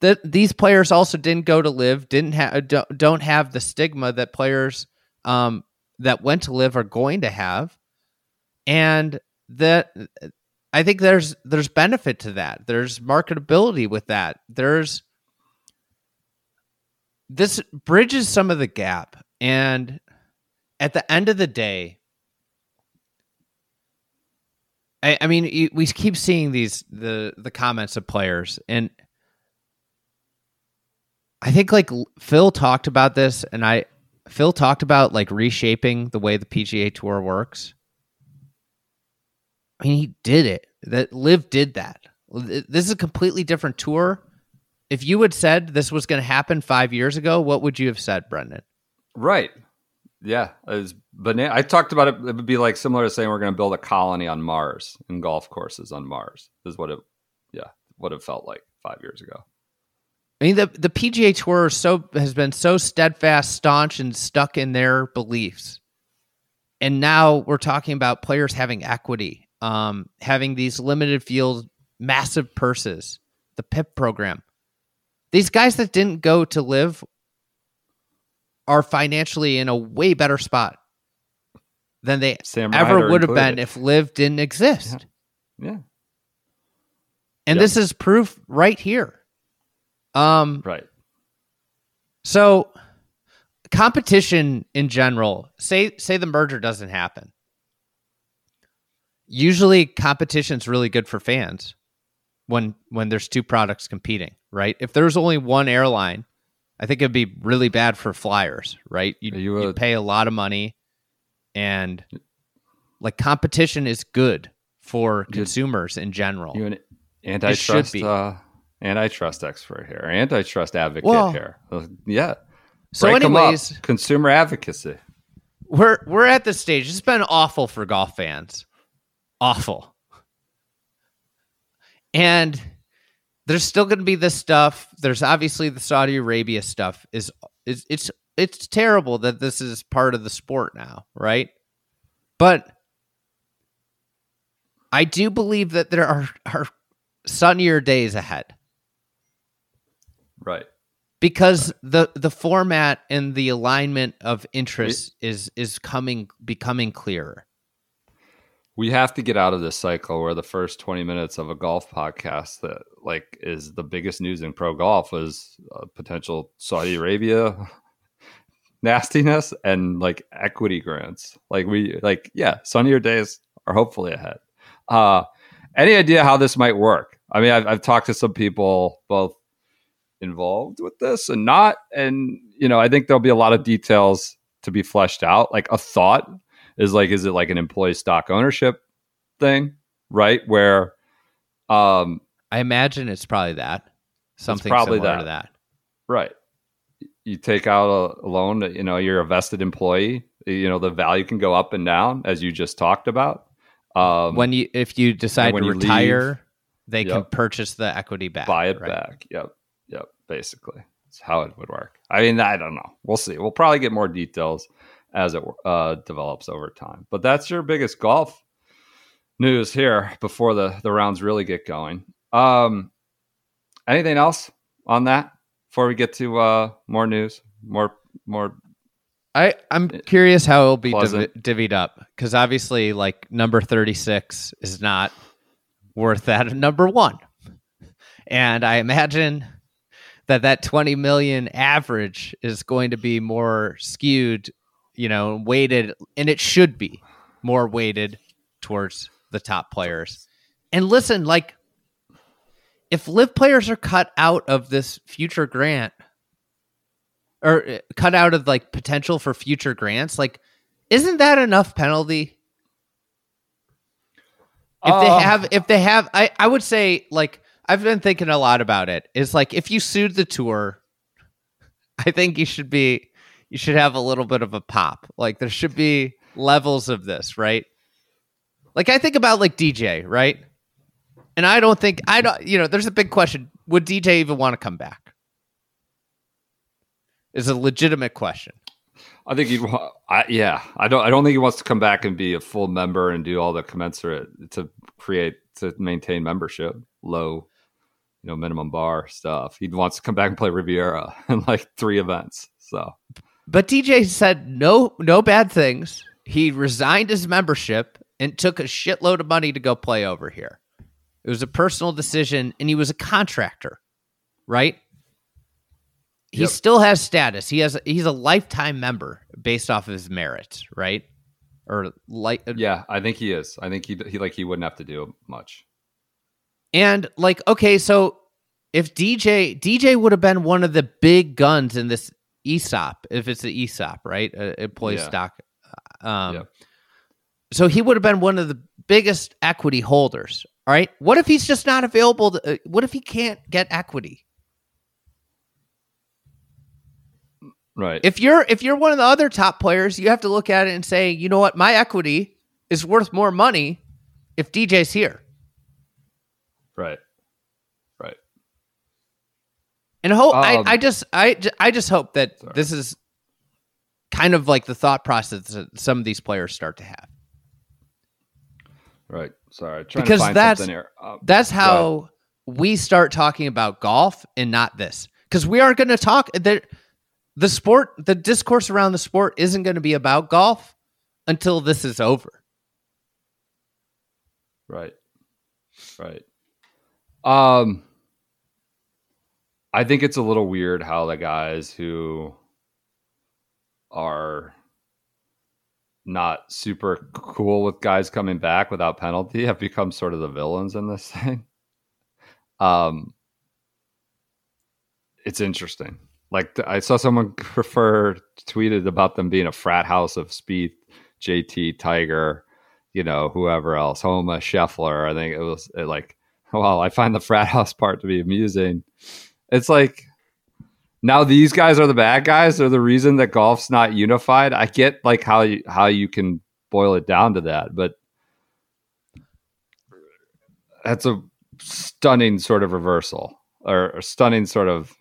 [SPEAKER 2] that these players also didn't go to LIV, didn't have don't, don't have the stigma that players um that went to LIV are going to have. And that I think there's there's benefit to that. There's marketability with that. There's this bridges some of the gap and at the end of the day I, I mean we keep seeing these the the comments of players and I think like Phil talked about this and I Phil talked about like reshaping the way the PGA tour works. I mean he did it. That LIV did that. This is a completely different tour if you had said this was going to happen five years ago, what would you have said, Brendan?
[SPEAKER 1] Right. Yeah. It was bana- I talked about it. It would be like similar to saying we're going to build a colony on Mars and golf courses on Mars is what it, yeah, what it felt like five years ago.
[SPEAKER 2] I mean, the the PGA Tour so has been so steadfast, staunch, and stuck in their beliefs, and now we're talking about players having equity, um, having these limited field, massive purses, the PIP program. These guys that didn't go to LIV are financially in a way better spot than they
[SPEAKER 1] Sam
[SPEAKER 2] ever would have been if LIV didn't exist.
[SPEAKER 1] Yeah.
[SPEAKER 2] And
[SPEAKER 1] Yep.
[SPEAKER 2] this is proof right here. Um,
[SPEAKER 1] Right.
[SPEAKER 2] so competition in general, say say the merger doesn't happen. Usually competition's really good for fans when when there's two products competing, right? If there's only one airline, I think it'd be really bad for flyers, right? You'd,
[SPEAKER 1] Are you
[SPEAKER 2] you'd pay a lot of money and Like competition is good for consumers in general.
[SPEAKER 1] You an antitrust uh, antitrust expert here, antitrust advocate
[SPEAKER 2] Well-
[SPEAKER 1] here. Yeah.
[SPEAKER 2] So
[SPEAKER 1] Break
[SPEAKER 2] anyways-
[SPEAKER 1] consumer advocacy.
[SPEAKER 2] we're we're at this stage. It's been awful for golf fans. Awful. And there's still going to be this stuff. There's obviously the Saudi Arabia stuff is is it's it's terrible that this is part of the sport now, right? But I do believe that there are are sunnier days ahead
[SPEAKER 1] Right.
[SPEAKER 2] because the the format and the alignment of interests is is coming becoming clearer.
[SPEAKER 1] We have to get out of this cycle where the first 20 minutes of a golf podcast that like is the biggest news in pro golf is uh, potential Saudi Arabia nastiness and like equity grants. Like we like yeah, sunnier days are hopefully ahead. Uh any idea how this might work? I mean, I've, I've talked to some people both involved with this and not, and you know, I think there'll be a lot of details to be fleshed out. Like a thought is like, is it like an employee stock ownership thing, right? Where, um,
[SPEAKER 2] I imagine it's probably that something
[SPEAKER 1] probably
[SPEAKER 2] similar
[SPEAKER 1] that.
[SPEAKER 2] to that.
[SPEAKER 1] right, you take out a, a loan, you know, you're a vested employee. You know, the value can go up and down as you just talked about. Um,
[SPEAKER 2] when you if you decide to
[SPEAKER 1] you
[SPEAKER 2] retire, they can purchase the equity back.
[SPEAKER 1] buy it
[SPEAKER 2] right?
[SPEAKER 1] back. Yep. Yep. Basically, that's how it would work. I mean, I don't know. We'll see. We'll probably get more details as it uh, develops over time. But that's your biggest golf news here before the the rounds really get going. Um, anything else on that before we get to uh, more news? More more
[SPEAKER 2] I I'm curious how it'll be
[SPEAKER 1] Pleasant.
[SPEAKER 2] divvied up because obviously, like number thirty six is not worth that of number one, and I imagine that that twenty million average is going to be more skewed, you know, weighted, and it should be more weighted towards the top players. And listen, like if LIV players are cut out of this future grant or uh, cut out of like potential for future grants like isn't that enough penalty? If
[SPEAKER 1] Uh,
[SPEAKER 2] they have if they have I, I would say like i've been thinking a lot about it. It's like if you sued the tour i think you should be you should have a little bit of a pop like there should be levels of this right like i think about like dj right and i don't think i don't you know there's a big question would dj even want to come back is a legitimate question
[SPEAKER 1] I think wa- I, yeah, I don't. I don't think he wants to come back and be a full member and do all the commensurate to create to maintain membership, low, you know, minimum bar stuff. He wants to come back and play Riviera in like three events. So
[SPEAKER 2] But DJ said no no bad things. He resigned his membership and took a shitload of money to go play over here. It was a personal decision and he was a contractor, right? He
[SPEAKER 1] Yep.
[SPEAKER 2] still has status. He has he's a lifetime member based off of his merits, right? Or like uh,
[SPEAKER 1] yeah, I think he is. I think he he like he wouldn't have to do much.
[SPEAKER 2] And like, okay, so if DJ DJ would have been one of the big guns in this ESOP, if it's an ESOP, right, uh, employee
[SPEAKER 1] Yeah.
[SPEAKER 2] stock, um,
[SPEAKER 1] Yep.
[SPEAKER 2] so he would have been one of the biggest equity holders. All right, what if he's just not available? To, uh, what if he can't get equity?
[SPEAKER 1] Right.
[SPEAKER 2] If you're if you're one of the other top players, you have to look at it and say, you know what, my equity is worth more money if DJ's here.
[SPEAKER 1] Right.
[SPEAKER 2] And hope I,
[SPEAKER 1] Um,
[SPEAKER 2] I just I, I just hope that
[SPEAKER 1] Sorry.
[SPEAKER 2] this is kind of like the thought process that some of these players start to have.
[SPEAKER 1] Right. Sorry. Trying
[SPEAKER 2] Because
[SPEAKER 1] to find
[SPEAKER 2] that's-.
[SPEAKER 1] Um,
[SPEAKER 2] That's how we start talking about golf and not this. Because we aren't going to talk the the sport, the discourse around the sport isn't going to be about golf until this is over.
[SPEAKER 1] Right. Right. Um I think it's a little weird how the guys who are not super cool with guys coming back without penalty have become sort of the villains in this thing. Um it's interesting. Like I saw someone prefer tweeted about them being a frat house of Spieth, JT, Tiger, you know, whoever else, Homa Scheffler. I think it was it like, well, I find the frat house part to be amusing. It's like now these guys are the bad guys. They're the reason that golf's not unified. I get like how you how you can boil it down to that, but that's a stunning sort of reversal or, stunning sort of.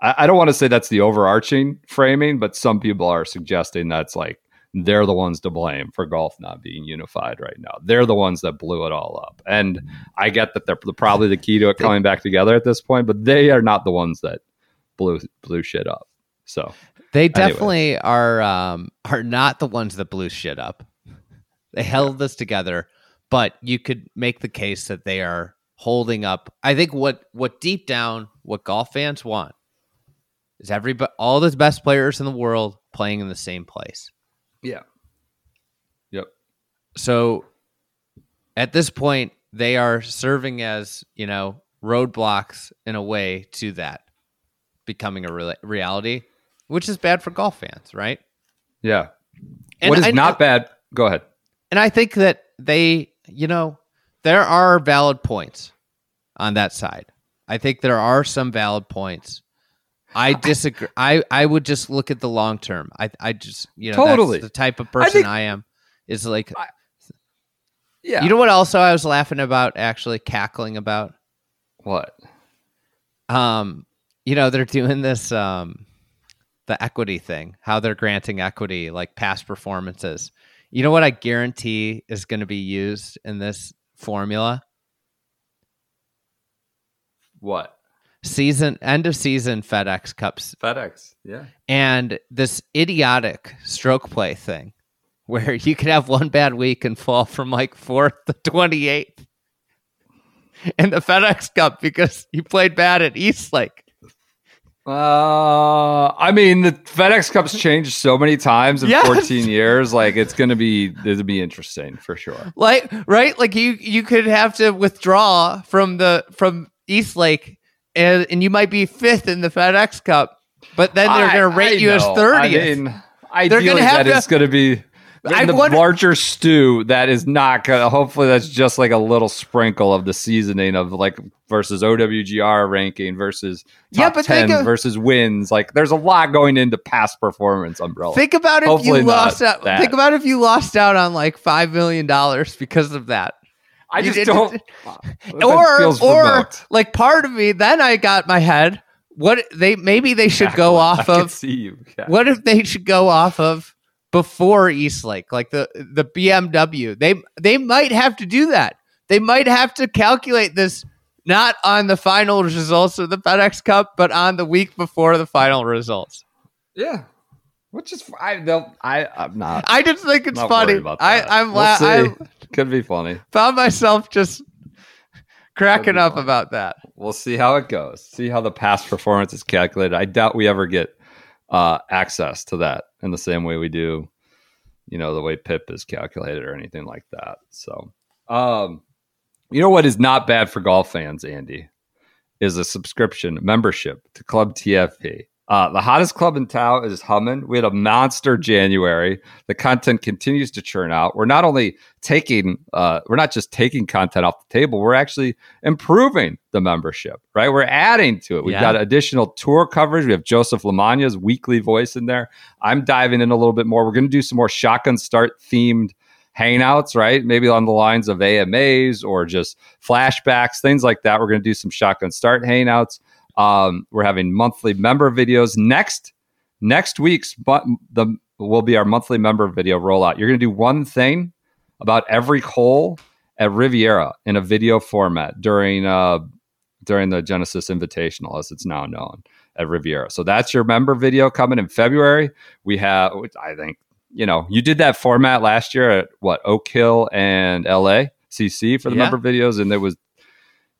[SPEAKER 1] I, I don't want to say that's the overarching framing, but some people are suggesting that's like they're the ones to blame for golf not being unified right now. They're the ones that blew it all up. And I get that they're probably the key to it coming back together at this point, but they are not the ones that blew blew shit up. So
[SPEAKER 2] They definitely are um, are not the ones that blew shit up. They held this together, but you could make the case that they are holding up. I think what what deep down what golf fans want is everybody all the best players in the world playing in the same place.
[SPEAKER 1] Yeah, yep,
[SPEAKER 2] So at this point, they are serving as you know roadblocks in a way to that becoming a real reality, which is bad for golf fans, right?
[SPEAKER 1] yeah.
[SPEAKER 2] And
[SPEAKER 1] what is
[SPEAKER 2] I-
[SPEAKER 1] not bad? Go ahead.
[SPEAKER 2] And I think that they, you know, there are valid points on that side. I think there are some valid points. I disagree. I, I would just look at the long term. I I just you know
[SPEAKER 1] Totally.
[SPEAKER 2] that's the type of person I,
[SPEAKER 1] think-
[SPEAKER 2] am. Is like
[SPEAKER 1] Yeah.
[SPEAKER 2] you know what? Also, I was laughing about actually cackling about.
[SPEAKER 1] what?
[SPEAKER 2] Um, you know they're doing this um, the equity thing. How they're granting equity like past performances. You know what I guarantee is going to be used in this formula?
[SPEAKER 1] What?
[SPEAKER 2] Season end of season FedEx Cups
[SPEAKER 1] FedEx. Yeah.
[SPEAKER 2] and this idiotic stroke play thing where you could have one bad week and fall from like fourth to twenty eighth in the FedEx Cup because you played bad at Eastlake.
[SPEAKER 1] Uh, I mean, the FedEx Cup's changed so many times in
[SPEAKER 2] Yes.
[SPEAKER 1] 14 years. Like, it's gonna be it'll be interesting for sure.
[SPEAKER 2] Like right, like you you could have to withdraw from the from Eastlake and and you might be fifth in the FedEx Cup, but then they're going to rate
[SPEAKER 1] I
[SPEAKER 2] you as
[SPEAKER 1] know.
[SPEAKER 2] thirtieth.
[SPEAKER 1] I mean, ideally,
[SPEAKER 2] gonna have
[SPEAKER 1] that
[SPEAKER 2] to-
[SPEAKER 1] is going to be in the
[SPEAKER 2] wonder-
[SPEAKER 1] larger stew. That is not going to. Hopefully, that's just like a little sprinkle of the seasoning of like versus OWGR ranking versus top
[SPEAKER 2] Yeah, but
[SPEAKER 1] 10
[SPEAKER 2] of-
[SPEAKER 1] versus wins. Like, there's a lot going into past performance umbrella.
[SPEAKER 2] Think about if
[SPEAKER 1] Hopefully
[SPEAKER 2] you lost out.
[SPEAKER 1] that.
[SPEAKER 2] Think about if you lost out on like five million dollars because of that.
[SPEAKER 1] I just don't.
[SPEAKER 2] or or
[SPEAKER 1] remote.
[SPEAKER 2] like part of me. Then I got my head. What they maybe they should go
[SPEAKER 1] I
[SPEAKER 2] off
[SPEAKER 1] can
[SPEAKER 2] of.
[SPEAKER 1] see you. Yeah.
[SPEAKER 2] What if they should go off of before Eastlake, like the the BMW? They they might have to do that. They might have to calculate this not on the final results of the FedEx Cup, but on the week before the final results.
[SPEAKER 1] Yeah. Which is I don't I I'm not
[SPEAKER 2] I just think it's funny. I. I'm
[SPEAKER 1] We'll.
[SPEAKER 2] I
[SPEAKER 1] Could be funny.
[SPEAKER 2] found myself just cracking up
[SPEAKER 1] fun.
[SPEAKER 2] about that.
[SPEAKER 1] We'll see how it goes. See how the past performance is calculated. I doubt we ever get uh, access to that in the same way we do, you know, the way PIP is calculated or anything like that. So, um, you know what is not bad for golf fans, Andy, is a subscription membership to Club TFE. Uh, the hottest club in town is humming. We had a monster January. The content continues to churn out. We're not only taking, uh, we're not just taking content off the table. We're actually improving the membership. Right? We're adding to it. We've
[SPEAKER 2] Yeah.
[SPEAKER 1] got additional tour coverage. We have Joseph LaMagna's weekly voice in there. I'm diving in a little bit more. We're going to do some more shotgun start themed hangouts, right? Maybe on the lines of AMAs or just flashbacks, things like that. We're going to do some shotgun start hangouts. Um, we're having monthly member videos next next week's but the will be our monthly member video rollout. You're going to do one thing about every hole at Riviera in a video format during uh during the Genesis Invitational, as it's now known at Riviera. So that's your member video coming in February. We have, I think, you know, you did that format last year at what Oak Hill and LA CC for the
[SPEAKER 2] Yeah.
[SPEAKER 1] member videos, and it was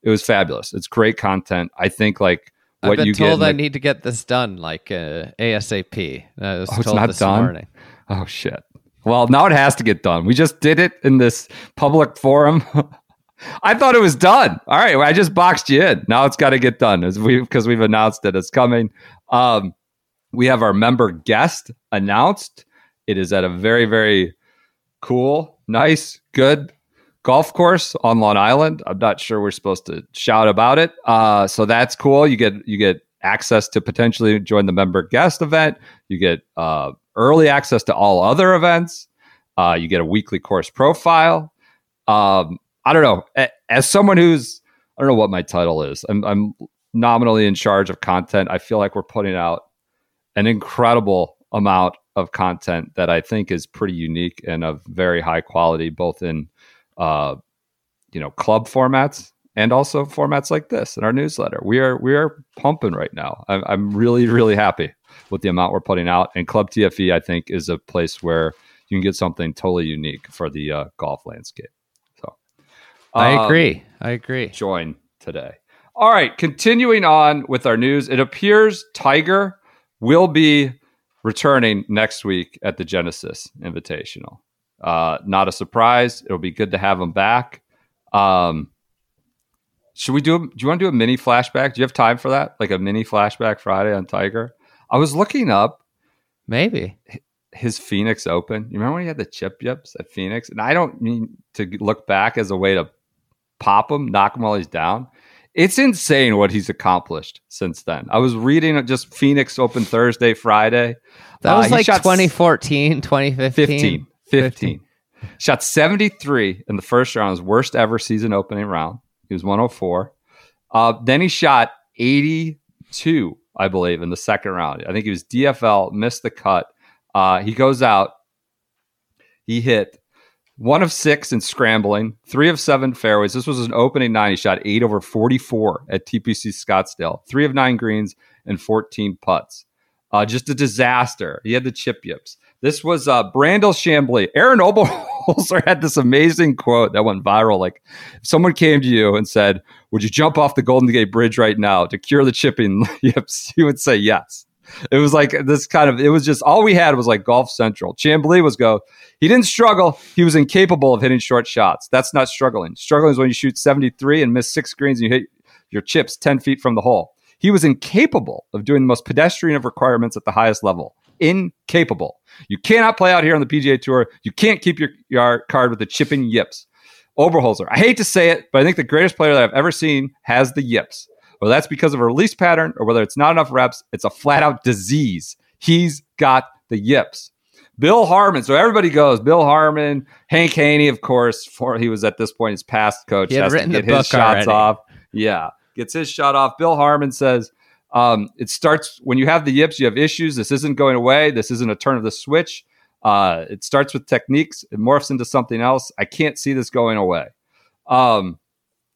[SPEAKER 1] it was fabulous. It's great content. I think like what
[SPEAKER 2] I've been
[SPEAKER 1] you
[SPEAKER 2] told I
[SPEAKER 1] the-
[SPEAKER 2] need to get this done like uh, ASAP. I was
[SPEAKER 1] Oh, it's
[SPEAKER 2] told
[SPEAKER 1] not
[SPEAKER 2] this
[SPEAKER 1] done?
[SPEAKER 2] morning.
[SPEAKER 1] Oh shit. Well, now it has to get done. We just did it in this public forum. I thought it was done. All right, well, I just boxed you in. Now it's got to get done as we because we've announced that it's coming. Um, we have our member guest announced. It is at a very very cool nice, good golf course on Long Island. I'm not sure we're supposed to shout about it. Uh, so that's cool. You get you get access to potentially join the member guest event. You get uh, early access to all other events. Uh, you get a weekly course profile. Um, I don't know. As someone who's I don't know what my title is. I'm, I'm nominally in charge of content. I feel like we're putting out an incredible amount of content that I think is pretty unique and of very high quality, both in uh, you know club formats and also formats like this in our newsletter. We are we are pumping right now. I'm, I'm really really happy with the amount we're putting out, and Club TFE I think is a place where you can get something totally unique for the uh, golf landscape. So
[SPEAKER 2] I
[SPEAKER 1] um,
[SPEAKER 2] agree. I agree.
[SPEAKER 1] join today. All right, continuing on with our news, it appears Tiger will be returning next week at the Genesis Invitational. Uh, not a surprise. It'll be good to have him back. Um, should we do? Do you want to do a mini flashback? Do you have time for that? Like a mini flashback Friday on Tiger? I was looking up
[SPEAKER 2] Maybe.
[SPEAKER 1] his Phoenix Open. You remember when he had the chip yips at Phoenix? And I don't mean to look back as a way to pop him, knock him while he's down. It's insane what he's accomplished since then. I was reading just Phoenix Open Thursday, Friday.
[SPEAKER 2] That
[SPEAKER 1] Uh,
[SPEAKER 2] was like
[SPEAKER 1] shot
[SPEAKER 2] 2014, 2015.
[SPEAKER 1] 15. 15. Shot 73 in the first round, his worst ever season opening round. He was 104. Uh, then he shot 82, I believe, in the second round. I think he was DFL, missed the cut. Uh, he goes out. He hit one of six in scrambling, three of seven fairways. This was an opening nine. He shot eight over 44 at TPC Scottsdale, three of nine greens, and 14 putts. Uh, just a disaster. He had the chip yips. This was uh, Brandel Chamblee. Arron Oberholser had this amazing quote that went viral. Like, if someone came to you and said, Would you jump off the Golden Gate Bridge right now to cure the chipping? You would say yes. It was like this kind of, it was just all we had was like Golf Central. Chamblee was go, he didn't struggle. He was incapable of hitting short shots. That's not struggling. Struggling is when you shoot 73 and miss six greens and you hit your chips 10 feet from the hole. He was incapable of doing the most pedestrian of requirements at the highest level. Incapable. You cannot play out here on the PGA Tour. You can't keep your, your card with the chipping yips. Oberholser. I hate to say it, but I think the greatest player that I've ever seen has the yips. Whether that's because of a release pattern or whether it's not enough reps, it's a flat out disease. He's got the yips. Bill Harmon. So everybody goes. Bill Harmon, Hank Haney, of course. For he was at this point his past coach.
[SPEAKER 2] He had written the
[SPEAKER 1] his
[SPEAKER 2] book
[SPEAKER 1] shots
[SPEAKER 2] already.
[SPEAKER 1] off. Yeah, gets his shot off. Bill Harmon says um, it starts when you have the yips. You have issues. This isn't going away. This isn't a turn of the switch. Uh, it starts with techniques. It morphs into something else. I can't see this going away. Um,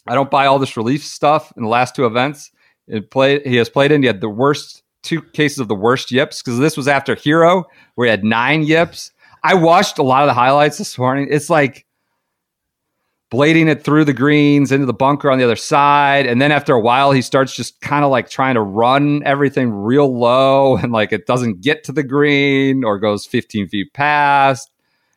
[SPEAKER 1] I don't buy all this relief stuff in the last two events. It. He has played in. He had the worst two cases of the worst yips because this was after Hero, where he had nine yips. I watched a lot of the highlights this morning. It's like blading it through the greens into the bunker on the other side, and then after a while, he starts just kind of like trying to run everything real low, and like it doesn't get to the green or goes 15 feet past.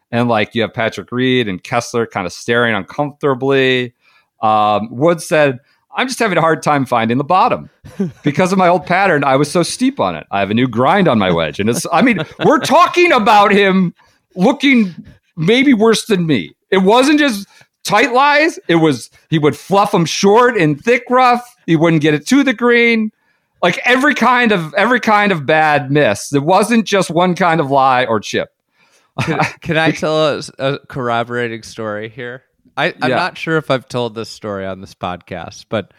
[SPEAKER 1] And like you have Patrick Reed and Kessler kind of staring uncomfortably. Um, Wood said, I'm just having a hard time finding the bottom because of my old pattern. I was so steep on it. I have a new grind on my wedge. And it's, I mean, we're talking about him looking maybe worse than me. It wasn't just tight lies. It was, he would fluff them short and thick rough. He wouldn't get it to the green. Like every kind of, every kind of bad miss. It wasn't just one kind of lie or chip.
[SPEAKER 2] Can, can I tell a, a corroborating story here? I, I'm
[SPEAKER 1] Yeah.
[SPEAKER 2] not sure if I've told this story on this podcast, but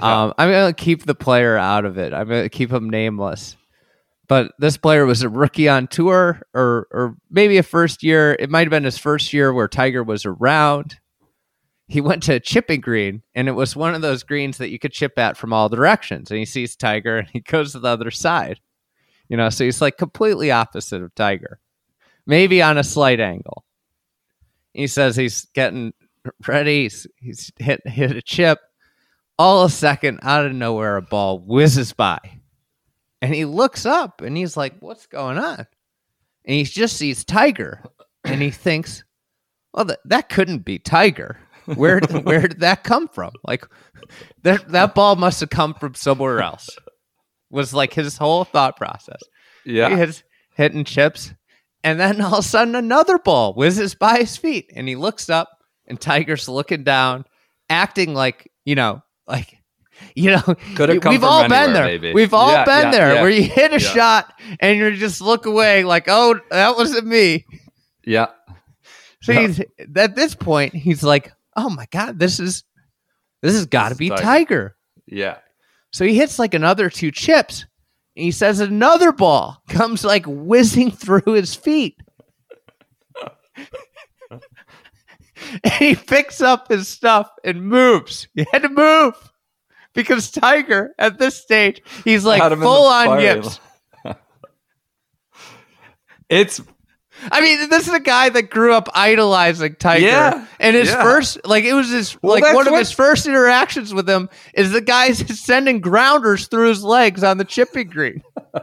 [SPEAKER 2] um, I'm going to keep the player out of it. I'm going to keep him nameless. But this player was a rookie on tour, or or maybe a first year. It might have been his first year where Tiger was around. He went to a chipping green, and it was one of those greens that you could chip at from all directions. And he sees Tiger, and he goes to the other side. You know, so he's like completely opposite of Tiger maybe on a slight angle. He says he's getting ready. He's, he's hit hit a chip. All a second, out of nowhere, a ball whizzes by, and he looks up and he's like, "What's going on?" And he just sees Tiger, and he thinks, "Well, that that couldn't be Tiger. Where where did that come from? Like that that ball must have come from somewhere else." Was like his whole thought process. He
[SPEAKER 1] Yeah.
[SPEAKER 2] hits hitting chips, And then all of a sudden, another ball whizzes by his feet, and he looks up, and Tiger's looking down, acting like you know, like you know,
[SPEAKER 1] Could have come
[SPEAKER 2] we've all been there.
[SPEAKER 1] maybe.
[SPEAKER 2] We've all
[SPEAKER 1] Yeah,
[SPEAKER 2] been
[SPEAKER 1] yeah,
[SPEAKER 2] there
[SPEAKER 1] yeah.
[SPEAKER 2] where you hit a shot and you just look away, like, oh, that wasn't me.
[SPEAKER 1] Yeah.
[SPEAKER 2] So he's at this point, he's like, "Oh my god, this is this has got to be
[SPEAKER 1] Tiger.
[SPEAKER 2] Tiger."
[SPEAKER 1] Yeah.
[SPEAKER 2] So he hits like another two chips. And he says another ball comes like whizzing through his feet. and he picks up his stuff and moves. He had to move because Tiger at this stage, he's like
[SPEAKER 1] Had him in the
[SPEAKER 2] full on yips.
[SPEAKER 1] It's
[SPEAKER 2] I mean, this is a guy that grew up idolizing Tiger.
[SPEAKER 1] Yeah,
[SPEAKER 2] And his
[SPEAKER 1] yeah.
[SPEAKER 2] first, like, it was his,
[SPEAKER 1] Well,
[SPEAKER 2] like, one of
[SPEAKER 1] what-
[SPEAKER 2] his first interactions with him is the guy's sending grounders through his legs on the chipping green.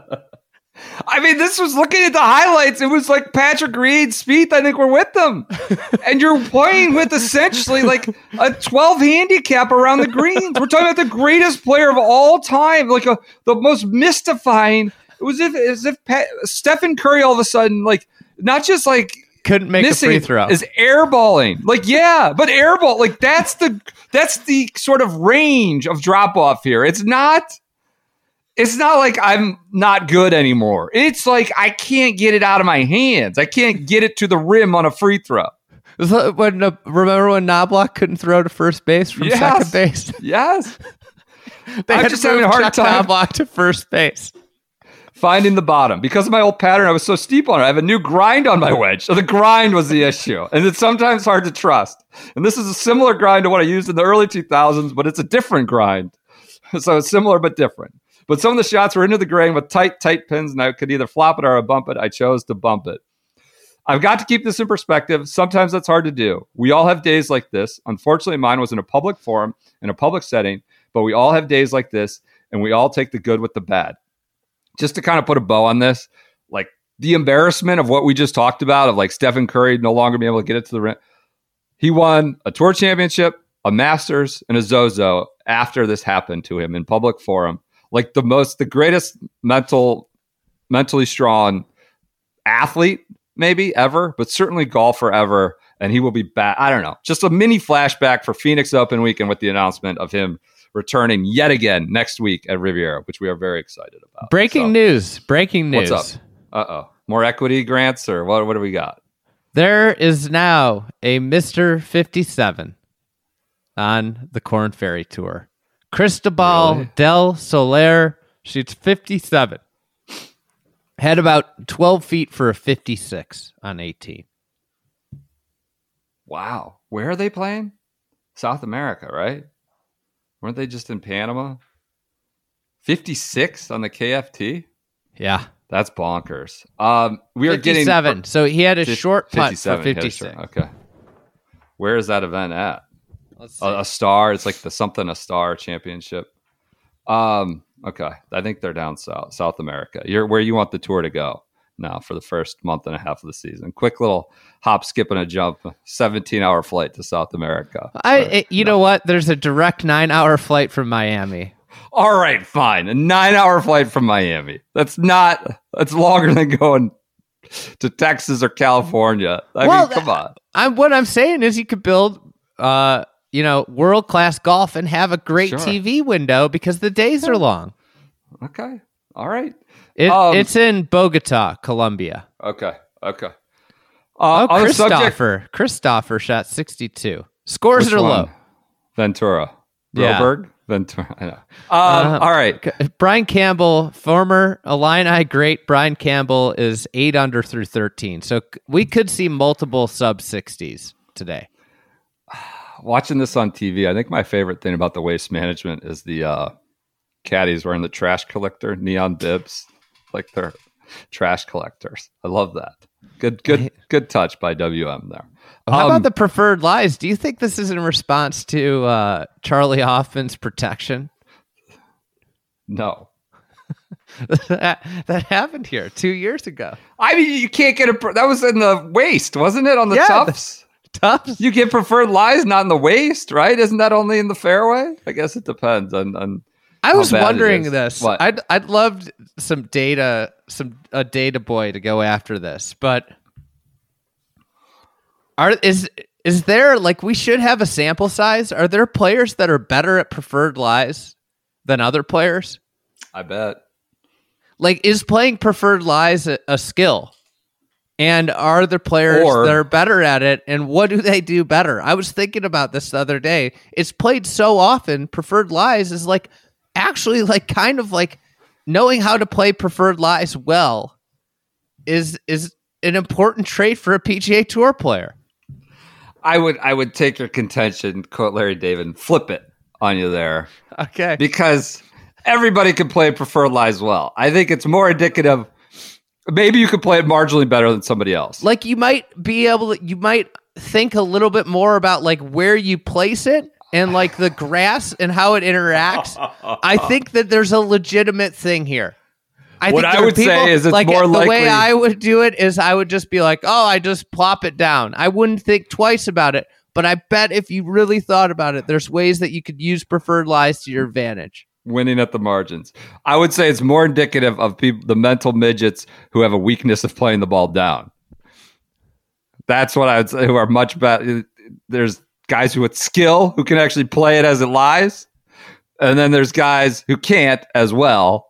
[SPEAKER 1] I mean, this was looking at the highlights. It was like Patrick Reed, Spieth, I think were with them. and you're playing with essentially like a 12 handicap around the greens. We're talking about the greatest player of all time, like a, the most mystifying. It was if, as if Pat, Stephen Curry all of a sudden, like, not just like
[SPEAKER 2] Couldn't make a free throw.
[SPEAKER 1] is airballing. Like, yeah, but airball, like that's the that's the sort of range of drop off here. It's not it's not like I'm not good anymore. It's like I can't get it out of my hands. I can't get it to the rim on a free throw.
[SPEAKER 2] When, uh, remember when Knoblauch couldn't throw to first base from
[SPEAKER 1] Yes.
[SPEAKER 2] second base?
[SPEAKER 1] Yes.
[SPEAKER 2] They
[SPEAKER 1] I'm
[SPEAKER 2] had
[SPEAKER 1] just
[SPEAKER 2] to
[SPEAKER 1] having a hard
[SPEAKER 2] Chuck
[SPEAKER 1] time.
[SPEAKER 2] Knoblauch to first base.
[SPEAKER 1] Finding the bottom. Because of my old pattern, I was so steep on it. I have a new grind on my wedge. So the grind was the issue. And it's sometimes hard to trust. And this is a similar grind to what I used in the early 2000s, but it's a different grind. So it's similar but different. But some of the shots were into the grain with tight, tight pins, and I could either flop it or bump it. I chose to bump it. I've got to keep this in perspective. Sometimes that's hard to do. We all have days like this. Unfortunately, mine was in a public forum, in a public setting, but we all have days like this, and we all take the good with the bad. Just to kind of put a bow on this, like the embarrassment of what we just talked about, of like Stephen Curry no longer being able to get it to the rim. He won a tour championship, a Masters, and a Zozo after this happened to him in public forum. Like the most, the greatest mental, mentally strong athlete maybe ever, but certainly golfer ever. And he will be back. I don't know. Just a mini flashback for Phoenix Open weekend with the announcement of him returning yet again next week at Riviera, which we are very excited about.
[SPEAKER 2] Breaking
[SPEAKER 1] So,
[SPEAKER 2] news. Breaking news.
[SPEAKER 1] What's up? Uh oh. More equity grants or what? What do we got?
[SPEAKER 2] There is now a Mr. 57 on the Korn Ferry Tour. Cristobal
[SPEAKER 1] Really?
[SPEAKER 2] del Solar shoots 57. Had about 12 feet for a 56 on 18.
[SPEAKER 1] Wow. Where are they playing? South America, right? Weren't they just in Panama? 56 on the KFT?
[SPEAKER 2] Yeah.
[SPEAKER 1] That's bonkers. Um, we are getting
[SPEAKER 2] seven. So he had a
[SPEAKER 1] Fif-
[SPEAKER 2] short putt for
[SPEAKER 1] he
[SPEAKER 2] 56.
[SPEAKER 1] short- Okay. Where is that event at?
[SPEAKER 2] Let's see.
[SPEAKER 1] A, a star. It's like the something Astara championship. Um. Okay. I think they're down south, South America. You're where you want the tour to go now for the first month and a half of the season. Quick little hop, skip, and a jump. Seventeen hour flight to South America.
[SPEAKER 2] I,
[SPEAKER 1] Or-
[SPEAKER 2] I- you know what? There's a direct nine hour flight from Miami.
[SPEAKER 1] All right, fine. A nine hour flight from Miami. That's not. That's longer than going to Texas or California. I
[SPEAKER 2] Well,
[SPEAKER 1] mean, come on.
[SPEAKER 2] I'm what I'm saying is you could build uh you know world class golf and have a great
[SPEAKER 1] Sure.
[SPEAKER 2] TV window because the days are long.
[SPEAKER 1] Okay. All right.
[SPEAKER 2] It,
[SPEAKER 1] Um,
[SPEAKER 2] it's in Bogota, Colombia.
[SPEAKER 1] Okay. Okay.
[SPEAKER 2] Oh,
[SPEAKER 1] Uh, on the subject,
[SPEAKER 2] Kristoffer. Kristoffer shot 62. Scores are
[SPEAKER 1] one?
[SPEAKER 2] low.
[SPEAKER 1] Ventura.
[SPEAKER 2] Yeah.
[SPEAKER 1] Ventura. I know. Um,
[SPEAKER 2] Uh,
[SPEAKER 1] all right.
[SPEAKER 2] Brian Campbell, former Illini great Brian Campbell is eight under through 13. So we could see multiple sub 60s today.
[SPEAKER 1] Watching this on TV, I think my favorite thing about the waste management is the uh, caddies wearing the trash collector neon bibs, like they're trash collectors. I love that. Good, good, good touch by WM there.
[SPEAKER 2] How
[SPEAKER 1] Um,
[SPEAKER 2] about the preferred lies? Do you think this is in response to uh, Charley Hoffman's protection?
[SPEAKER 1] No.
[SPEAKER 2] that, that happened here two years ago.
[SPEAKER 1] I mean, you can't get a. That was in the waste, wasn't it? On the
[SPEAKER 2] Yeah,
[SPEAKER 1] tufts.
[SPEAKER 2] Tufts.
[SPEAKER 1] You get preferred lies, not in the waste, right? Isn't that only in the fairway? I guess it depends on, on
[SPEAKER 2] I was wondering this.
[SPEAKER 1] What?
[SPEAKER 2] I'd I'd love some data, some a data boy to go after this, but are is is there like we should have a sample size? Are there players that are better at preferred lies than other players?
[SPEAKER 1] I bet.
[SPEAKER 2] Like, is playing preferred lies a, a skill? And are there players
[SPEAKER 1] Or-
[SPEAKER 2] that are better at it? And what do they do better? I was thinking about this the other day. It's played so often. Preferred lies is like actually like kind of like knowing how to play preferred lies well is is an important trait for a PGA Tour player.
[SPEAKER 1] I would I would take your contention, quote Larry David, and flip it on you there.
[SPEAKER 2] Okay.
[SPEAKER 1] because everybody can play preferred lies well. I think it's more indicative. Maybe you could play it marginally better than somebody else.
[SPEAKER 2] like you might be able to you might think a little bit more about like where you place it and like the grass and how it interacts i think that there's a legitimate thing here I
[SPEAKER 1] What
[SPEAKER 2] think
[SPEAKER 1] I would say is it's
[SPEAKER 2] like
[SPEAKER 1] more
[SPEAKER 2] the
[SPEAKER 1] likely-
[SPEAKER 2] way I would do it is I would just be like, oh, I just plop it down. I wouldn't think twice about it. But I bet if you really thought about it, there's ways that you could use preferred lies to your advantage.
[SPEAKER 1] winning at the margins. I would say it's more indicative of people, the mental midgets who have a weakness of playing the ball down. That's what I would say. Who are much better. There's guys who with skill who can actually play it as it lies, and then there's guys who can't as well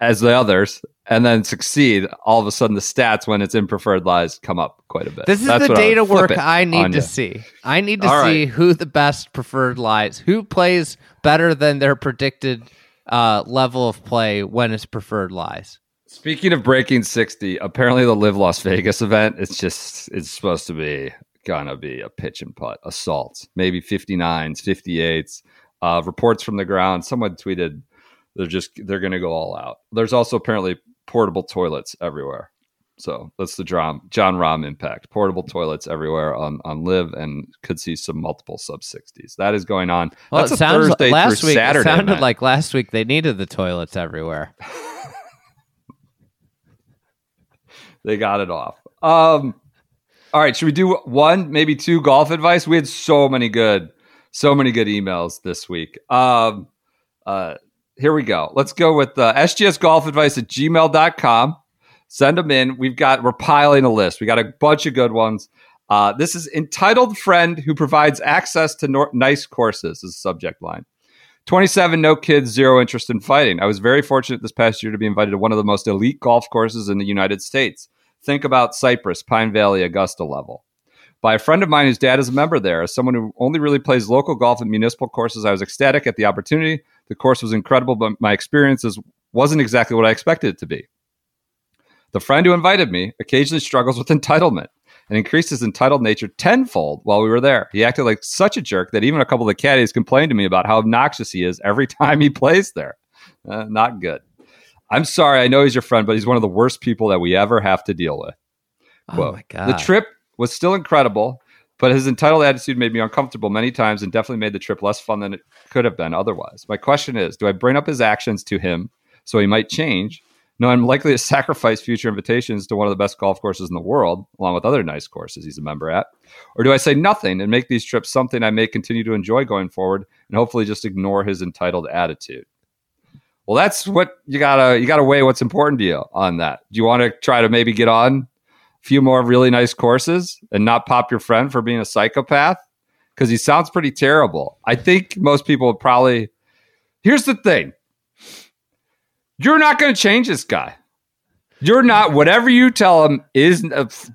[SPEAKER 1] as the others, and then succeed. All of a sudden, the stats when it's in preferred lies come up quite a bit.
[SPEAKER 2] This is
[SPEAKER 1] That's
[SPEAKER 2] the
[SPEAKER 1] what I
[SPEAKER 2] data work I need to
[SPEAKER 1] you.
[SPEAKER 2] see. I need to
[SPEAKER 1] All
[SPEAKER 2] see
[SPEAKER 1] right.
[SPEAKER 2] who the best preferred lies, who plays better than their predicted uh, level of play when it's preferred lies.
[SPEAKER 1] Speaking of breaking 60, apparently the LIV Las Vegas event, it's just, it's supposed to be gonna be a pitch and putt assault, maybe 59s, 58s. Uh, reports from the ground, someone tweeted they're just, they're gonna go all out. There's also apparently portable toilets everywhere. So that's the Jon, Jon Rahm impact. Portable toilets everywhere on, on LIV and could see some multiple sub 60s. That is going on.
[SPEAKER 2] Well,
[SPEAKER 1] that's
[SPEAKER 2] it sounds
[SPEAKER 1] Thursday
[SPEAKER 2] last week.
[SPEAKER 1] Saturday.
[SPEAKER 2] it sounded
[SPEAKER 1] man.
[SPEAKER 2] like last week they needed the toilets everywhere.
[SPEAKER 1] they got it off. Um, all right, should we do one, maybe two golf advice? We had so many good, so many good emails this week. Um, uh, here we go. Let's go with uh, SGS golf advice at gmail.com. Send them in. We've got, we're piling a list. We got a bunch of good ones. Uh, this is entitled friend who provides access to nor- nice courses is subject line. 27, no kids, zero interest in fighting. I was very fortunate this past year to be invited to one of the most elite golf courses in the United States. Think about Cypress, Pine Valley, Augusta level. By a friend of mine whose dad is a member there. As someone who only really plays local golf at municipal courses, I was ecstatic at the opportunity. The course was incredible, but my experiences wasn't exactly what I expected it to be. The friend who invited me occasionally struggles with entitlement and increased his entitled nature tenfold while we were there. He acted like such a jerk that even a couple of the caddies complained to me about how obnoxious he is every time he plays there. Uh, not good. I'm sorry. I know he's your friend, but he's one of the worst people that we ever have to deal with.
[SPEAKER 2] Oh
[SPEAKER 1] Quote,
[SPEAKER 2] my god!
[SPEAKER 1] The trip was still incredible, but his entitled attitude made me uncomfortable many times and definitely made the trip less fun than it could have been otherwise. My question is do I bring up his actions to him so he might change? No, I'm likely to sacrifice future invitations to one of the best golf courses in the world, along with other nice courses he's a member at. Or do I say nothing and make these trips something I may continue to enjoy going forward and hopefully just ignore his entitled attitude? Well, that's what you gotta you gotta weigh what's important to you on that. Do you want to try to maybe get on a few more really nice courses and not pop your friend for being a psychopath? Because he sounds pretty terrible. I think most people would probably. Here's the thing: you're not going to change this guy. You're not. Whatever you tell him is,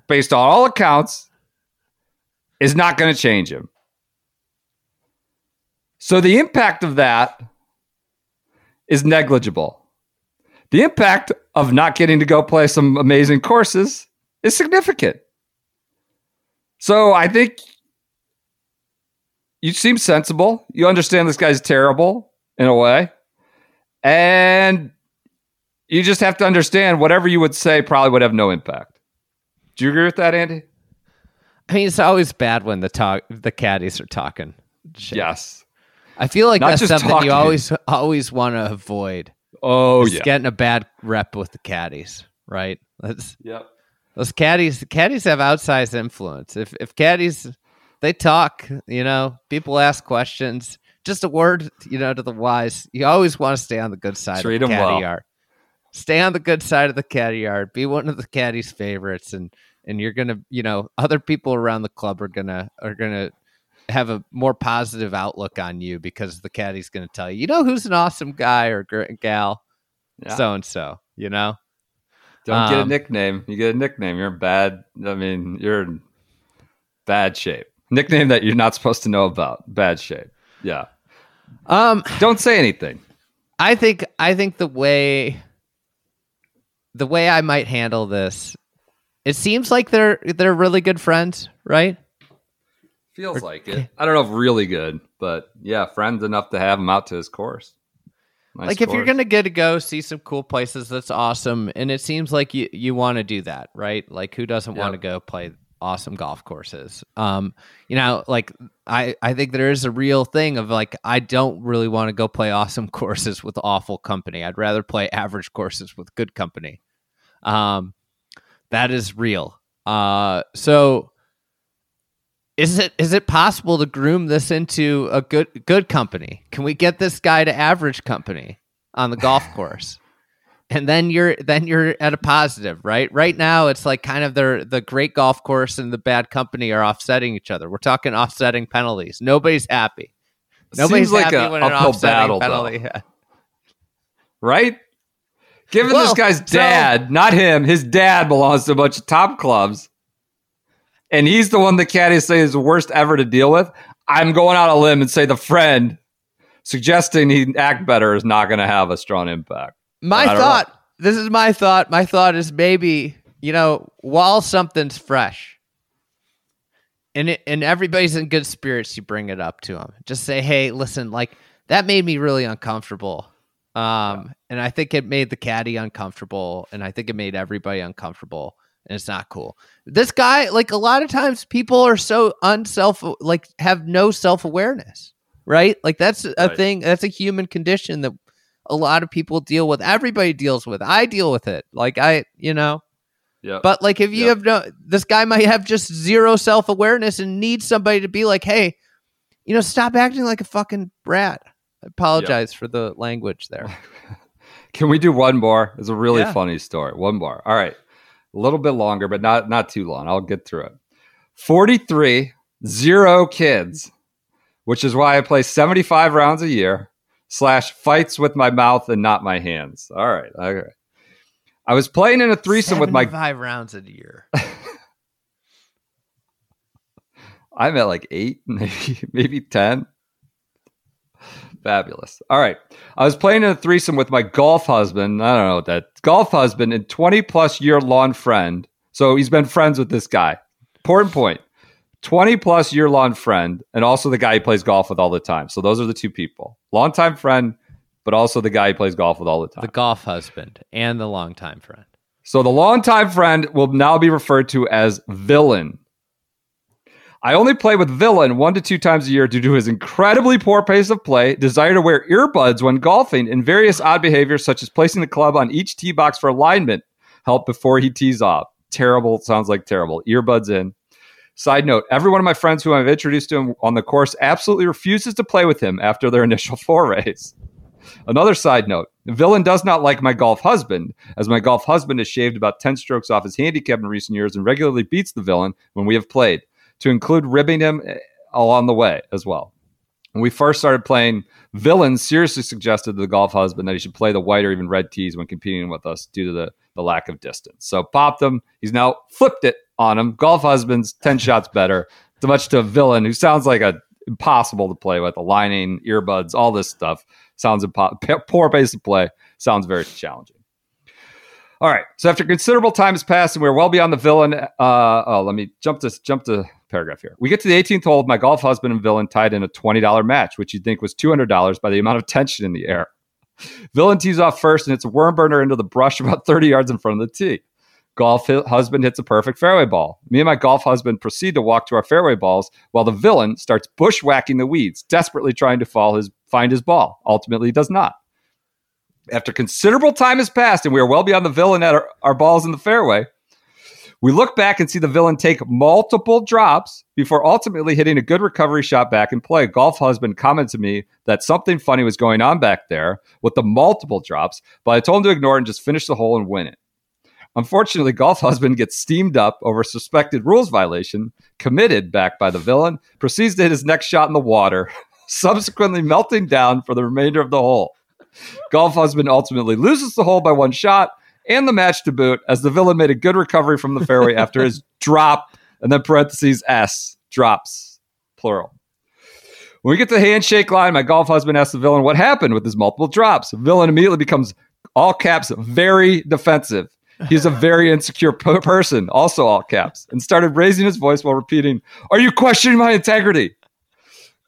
[SPEAKER 1] based on all accounts, is not going to change him. So the impact of that is negligible. The impact of not getting to go play some amazing courses is significant. So I think you seem sensible. You understand this guy's terrible in a way. And you just have to understand whatever you would say probably would have no impact. Do you agree with that, Andy?
[SPEAKER 2] I mean, it's always bad when the talk the caddies are talking. shit.
[SPEAKER 1] Yes.
[SPEAKER 2] I feel like
[SPEAKER 1] Not
[SPEAKER 2] that's something
[SPEAKER 1] talking.
[SPEAKER 2] you always always want to avoid.
[SPEAKER 1] Oh, yeah.
[SPEAKER 2] getting a bad rep with the caddies, right? That's
[SPEAKER 1] Yep.
[SPEAKER 2] those caddies. Caddies have outsized influence. If if caddies they talk, you know, people ask questions. just a word, you know, to the wise. You always want to stay on the good side
[SPEAKER 1] Treat
[SPEAKER 2] of the caddy
[SPEAKER 1] well.
[SPEAKER 2] yard. Stay on the good side of the caddy yard. Be one of the caddies' favorites, and and you're gonna, you know, other people around the club are gonna are gonna have a more positive outlook on you because the caddy's gonna tell you, you know, who's an awesome guy or gal, so and so. You know,
[SPEAKER 1] Don't get a
[SPEAKER 2] um,
[SPEAKER 1] nickname. You get a nickname. You're bad. I mean, you're in bad shape. Nickname that you're not supposed to know about. Bad shape. Yeah.
[SPEAKER 2] um,
[SPEAKER 1] Don't say anything.
[SPEAKER 2] I think I think the way the way I might handle this, it seems like they're they're really good friends, right?
[SPEAKER 1] Feels like it. I don't know if really good, but yeah, friends enough to have him out to his course. Nice
[SPEAKER 2] like if you're gonna get to go see some cool places, that's awesome, and it seems like you you want to do that, right? Like who doesn't want to go play awesome golf courses? Um, you know, like I I think there is a real thing of like I don't really want to go play awesome courses with awful company. I'd rather play average courses with good company. Um, that is real. Uh, so is it is it possible to groom this into a good good company? Can we get this guy to average company on the golf course? And then you're then you're at a positive, right? Right now it's like kind of the the great golf course and the bad company are offsetting each other. We're talking offsetting penalties. Nobody's happy. Nobody's
[SPEAKER 1] Seems like
[SPEAKER 2] happy
[SPEAKER 1] a
[SPEAKER 2] when an
[SPEAKER 1] uphill
[SPEAKER 2] offsetting
[SPEAKER 1] battle,
[SPEAKER 2] penalty.
[SPEAKER 1] right? Given
[SPEAKER 2] Well,
[SPEAKER 1] this guy's
[SPEAKER 2] so-
[SPEAKER 1] dad, not him, his dad belongs to a bunch of top clubs, and he's the one the caddies say is the worst ever to deal with. I'm going out on a limb and say the friend suggesting he act better is not going to have a strong impact.
[SPEAKER 2] My
[SPEAKER 1] don't know.
[SPEAKER 2] thought, this is my thought. My thought is maybe, you know, while something's fresh and it, and everybody's in good spirits, you bring it up to them. Just say, "Hey, listen, like that made me really uncomfortable." Um, and I think it made the caddy uncomfortable, and I think it made everybody uncomfortable, and it's not cool. This guy, like a lot of times, people are so unself, like have no self awareness, right? Like that's a
[SPEAKER 1] Right.
[SPEAKER 2] thing. That's a human condition that a lot of people deal with. Everybody deals with. I deal with it. Like I, you know.
[SPEAKER 1] Yeah.
[SPEAKER 2] But like, if you
[SPEAKER 1] Yep.
[SPEAKER 2] have no, this guy might have just zero self awareness and needs somebody to be like, hey, you know, stop acting like a fucking brat. I apologize for the language there.
[SPEAKER 1] Can we do one more? It's a really
[SPEAKER 2] Yeah.
[SPEAKER 1] funny story. One more. All right. A little bit longer, but not not too long. I'll get through it. 43, zero kids, which is why I play 75 rounds a year, slash fights with my mouth and not my hands. All right. Okay. I was playing in a threesome with my
[SPEAKER 2] five rounds a year.
[SPEAKER 1] I'm at like eight, maybe maybe ten. Fabulous. All right. I was playing in a threesome with my golf husband. I don't know what that golf husband and 20 plus year long friend. So he's been friends with this guy. Important 20 plus year long friend, and also the guy he plays golf with all the time. So those are the two people. Longtime friend, but also the guy he plays golf with all the time.
[SPEAKER 2] the golf husband and the longtime friend.
[SPEAKER 1] So the longtime friend will now be referred to as villain. I only play with villain one to two times a year due to his incredibly poor pace of play, desire to wear earbuds when golfing, and various odd behaviors such as placing the club on each tee box for alignment help before he tees off. Terrible, sounds like terrible. Earbuds in. Side note, every one of my friends who I've introduced to him on the course absolutely refuses to play with him after their initial forays. Another side note, Villain does not like my golf husband, as my golf husband has shaved about 10 strokes off his handicap in recent years and regularly beats the villain when we have played, to include ribbing him eh, along the way as well. When we first started playing, Villain seriously suggested to the golf husband that he should play the white or even red tees when competing with us due to the, the lack of distance. So popped him. He's now flipped it on him. Golf husband's 10 shots better. To much to a villain who sounds like a impossible to play with, aligning, earbuds, all this stuff. Sounds impo- poor pace of play. Sounds very challenging. All right. So after considerable time has passed and we're well beyond the villain, uh, oh, let me jump to jump to paragraph here. We get to the 18th hole my golf husband and villain tied in a $20 match, which you'd think was $200 by the amount of tension in the air. Villain tees off first and hits a worm burner into the brush about 30 yards in front of the tee. Golf husband hits a perfect fairway ball. Me and my golf husband proceed to walk to our fairway balls while the villain starts bushwhacking the weeds, desperately trying to fall his, find his ball. Ultimately, he does not. After considerable time has passed and we are well beyond the villain at our, our balls in the fairway, We look back and see the villain take multiple drops before ultimately hitting a good recovery shot back in play. Golf husband commented to me that something funny was going on back there with the multiple drops, but I told him to ignore it and just finish the hole and win it. Unfortunately, golf husband gets steamed up over suspected rules violation committed back by the villain, proceeds to hit his next shot in the water, subsequently melting down for the remainder of the hole. Golf husband ultimately loses the hole by one shot and the match to boot as the villain made a good recovery from the fairway after his drop and then parentheses S drops plural. When we get to the handshake line, my golf husband asks the villain what happened with his multiple drops. The villain immediately becomes all caps very defensive. He's a very insecure person, also all caps, and started raising his voice while repeating, Are you questioning my integrity?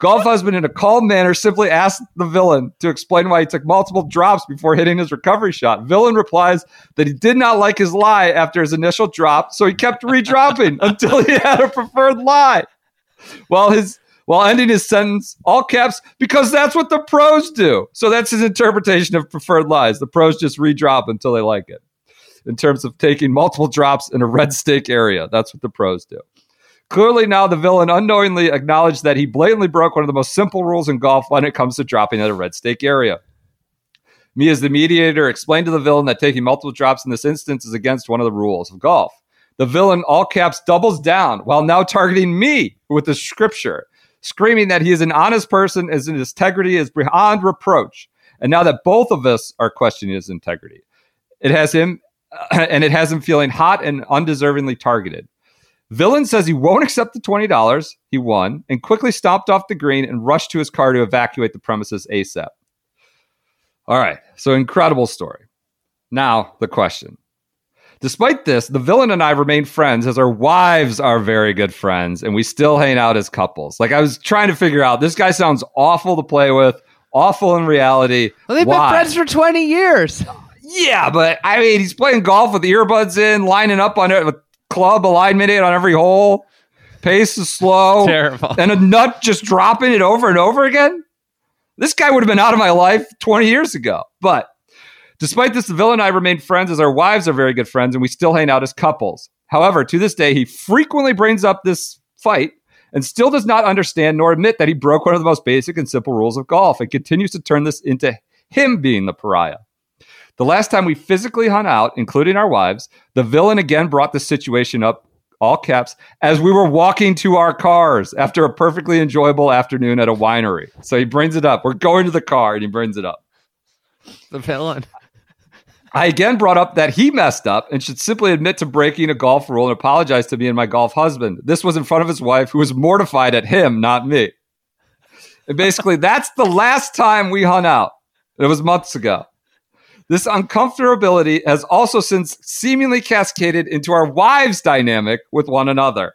[SPEAKER 1] Golf husband, in a calm manner, simply asked the villain to explain why he took multiple drops before hitting his recovery shot. Villain replies that he did not like his lie after his initial drop, so he kept redropping until he had a preferred lie. While his while ending his sentence, all caps, because that's what the pros do. So that's his interpretation of preferred lies. The pros just redrop until they like it. In terms of taking multiple drops in a red stake area, that's what the pros do. Clearly, now the villain unknowingly acknowledged that he blatantly broke one of the most simple rules in golf when it comes to dropping at a red stake area. Me, as the mediator, explained to the villain that taking multiple drops in this instance is against one of the rules of golf. The villain, all caps, doubles down while now targeting me with the scripture, screaming that he is an honest person, his integrity is beyond reproach. And now that both of us are questioning his integrity, it has him, and it has him feeling hot and undeservingly targeted. Villain says he won't accept the $20 he won and quickly stomped off the green and rushed to his car to evacuate the premises ASAP. All right, so incredible story. Now, the question. Despite this, the villain and I remain friends as our wives are very good friends and we still hang out as couples. Like I was trying to figure out, this guy sounds awful to play with, awful in reality.
[SPEAKER 2] Well, they've
[SPEAKER 1] Why?
[SPEAKER 2] been friends for 20 years.
[SPEAKER 1] Yeah, but I mean, he's playing golf with earbuds in, lining up on it with club alignment on every hole. Pace is slow.
[SPEAKER 2] Terrible.
[SPEAKER 1] And a nut just dropping it over and over again. This guy would have been out of my life 20 years ago. But despite this, the villain and I remain friends as our wives are very good friends and we still hang out as couples. However, to this day, he frequently brings up this fight and still does not understand nor admit that he broke one of the most basic and simple rules of golf and continues to turn this into him being the pariah. The last time we physically hung out, including our wives, the villain again brought the situation up, all caps, as we were walking to our cars after a perfectly enjoyable afternoon at a winery. So he brings it up. We're going to the car and he brings it up.
[SPEAKER 2] The villain.
[SPEAKER 1] I again brought up that he messed up and should simply admit to breaking a golf rule and apologize to me and my golf husband. This was in front of his wife, who was mortified at him, not me. And basically, that's the last time we hung out. It was months ago. This uncomfortability has also since seemingly cascaded into our wives' dynamic with one another.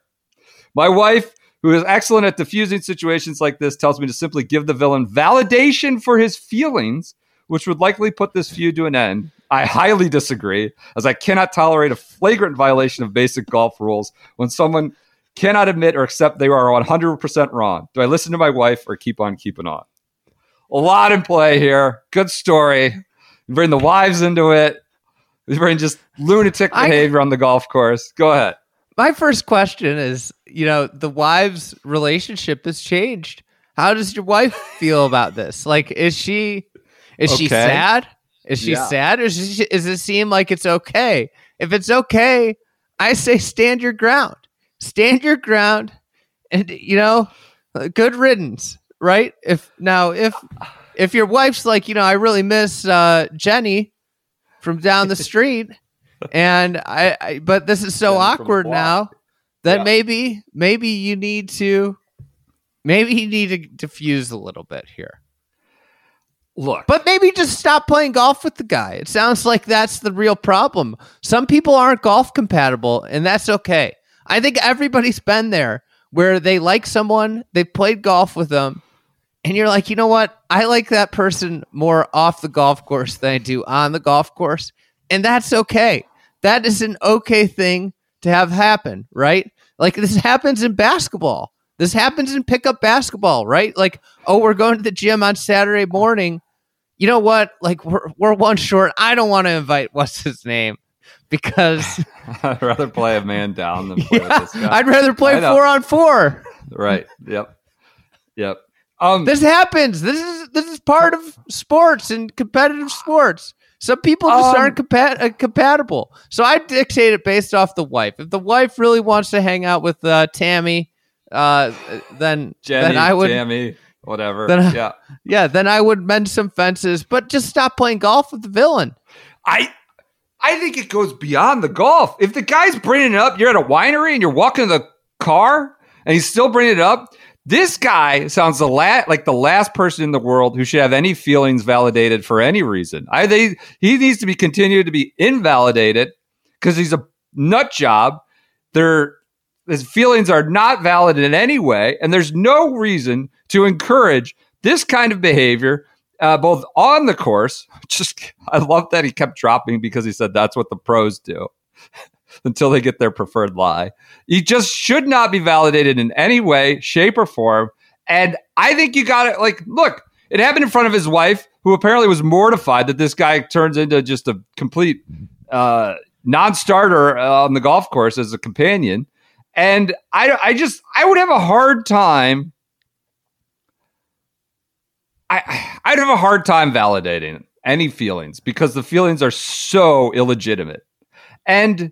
[SPEAKER 1] My wife, who is excellent at diffusing situations like this, tells me to simply give the villain validation for his feelings, which would likely put this feud to an end. I highly disagree, as I cannot tolerate a flagrant violation of basic golf rules when someone cannot admit or accept they are 100% wrong. Do I listen to my wife or keep on keeping on? A lot in play here. Good story. You bring the wives into it. You bring just lunatic
[SPEAKER 2] I-
[SPEAKER 1] behavior on the golf course. Go ahead.
[SPEAKER 2] My first question is, you know, the wives' relationship has changed. How does your wife feel about this? Like, is she is she sad? Is she
[SPEAKER 1] Yeah.
[SPEAKER 2] sad, or is she, does it seem like it's okay? If it's okay, I say stand your ground. Stand your ground, and you know, good riddance, right? If now if if your wife's like, you know, I really miss uh, Jenny from down the street, and I, I but this is so
[SPEAKER 1] Jenny
[SPEAKER 2] awkward now that
[SPEAKER 1] Yeah.
[SPEAKER 2] maybe maybe you need to maybe you need to diffuse a little bit here.
[SPEAKER 1] Look,
[SPEAKER 2] But maybe just stop playing golf with the guy. It sounds like that's the real problem. Some people aren't golf compatible, and that's okay. I think everybody's been there where they like someone, they played golf with them, and you're like, you know what? I like that person more off the golf course than I do on the golf course. And that's okay. That is an okay thing to have happen, right? Like this happens in basketball. This happens in pickup basketball, right? Like, oh, we're going to the gym on Saturday morning. You know what? Like we're we're one short. I don't want to invite what's his name because
[SPEAKER 1] I'd rather play a man down than play guy.
[SPEAKER 2] I'd rather play four on four.
[SPEAKER 1] right. Yep. Yep. Um,
[SPEAKER 2] This happens. This is this is part of sports and competitive sports. Some people just
[SPEAKER 1] Um,
[SPEAKER 2] aren't compa- uh, compatible. So I dictate it based off the wife. If the wife really wants to hang out with uh, Tammy, uh, then
[SPEAKER 1] Jenny,
[SPEAKER 2] then I would
[SPEAKER 1] Tammy, whatever.
[SPEAKER 2] Then I-
[SPEAKER 1] yeah.
[SPEAKER 2] yeah then I would mend some fences. But just stop playing golf with the villain.
[SPEAKER 1] I I think it goes beyond the golf. If the guy's bringing it up, you're at a winery and you're walking in the car and he's still bringing it up. This guy sounds the la- like the last person in the world who should have any feelings validated for any reason. I think he needs to be continued to be invalidated because he's a nut job. There, his feelings are not valid in any way, and there's no reason to encourage this kind of behavior uh, both on the course. Just I love that he kept dropping because he said that's what the pros do until they get their preferred lie. He just should not be validated in any way, shape, or form. And I think you got to like look. It happened in front of his wife, who apparently was mortified that this guy turns into just a complete uh, non-starter on the golf course as a companion. And I, I just, I would have a hard time I I'd have a hard time validating any feelings because the feelings are so illegitimate. And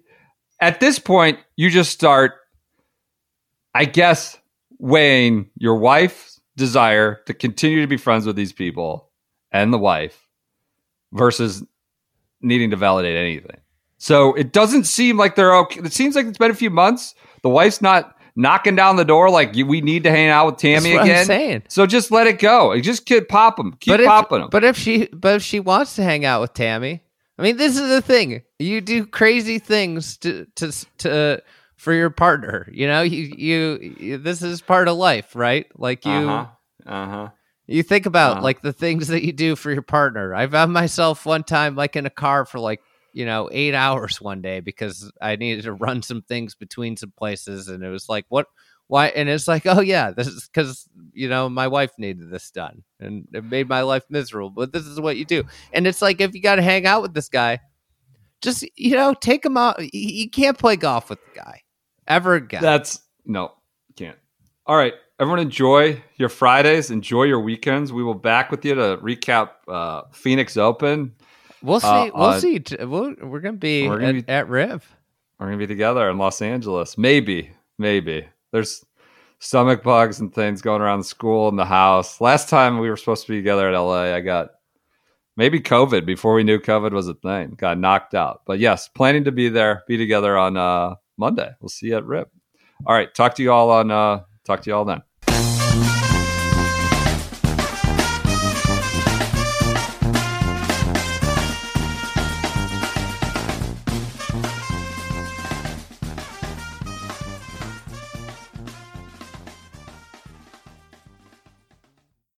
[SPEAKER 1] at this point, you just start, I guess, weighing your wife's desire to continue to be friends with these people and the wife versus needing to validate anything. So it doesn't seem like they're okay. It seems like it's been a few months. The wife's not knocking down the door like we need to hang out with Tammy
[SPEAKER 2] That's what I'm
[SPEAKER 1] again.
[SPEAKER 2] saying.
[SPEAKER 1] So just let it go. Just keep pop them. Keep
[SPEAKER 2] but if,
[SPEAKER 1] popping them.
[SPEAKER 2] But if she but if she wants to hang out with Tammy, I mean, this is the thing. You do crazy things to to to for your partner. You know, you you, you this is part of life, right? Like you
[SPEAKER 1] uh huh.
[SPEAKER 2] you think about
[SPEAKER 1] Uh-huh.
[SPEAKER 2] like the things that you do for your partner. I found myself one time like in a car for like you know eight hours one day because I needed to run some things between some places, and it was like what. Why? And it's like, oh yeah, this is because you know my wife needed this done, and it made my life miserable. But this is what you do, and it's like if you got to hang out with this guy, just you know take him out. You can't play golf with the guy ever again.
[SPEAKER 1] That's no, can't. All right, everyone, enjoy your Fridays. Enjoy your weekends. We will back with you to recap uh, Phoenix Open.
[SPEAKER 2] we'll see.
[SPEAKER 1] uh,
[SPEAKER 2] we'll
[SPEAKER 1] uh,
[SPEAKER 2] see. We'll, we're gonna be,
[SPEAKER 1] We're gonna
[SPEAKER 2] at,
[SPEAKER 1] be-
[SPEAKER 2] at Riv.
[SPEAKER 1] We're gonna be together in Los Angeles. Maybe, maybe. There's stomach bugs and things going around school and the house. Last time we were supposed to be together at LA, I got maybe COVID before we knew COVID was a thing. Got knocked out. But yes, planning to be there, be together on uh, Monday. We'll see you at Riv. All right, talk to you all on uh, talk to you all then.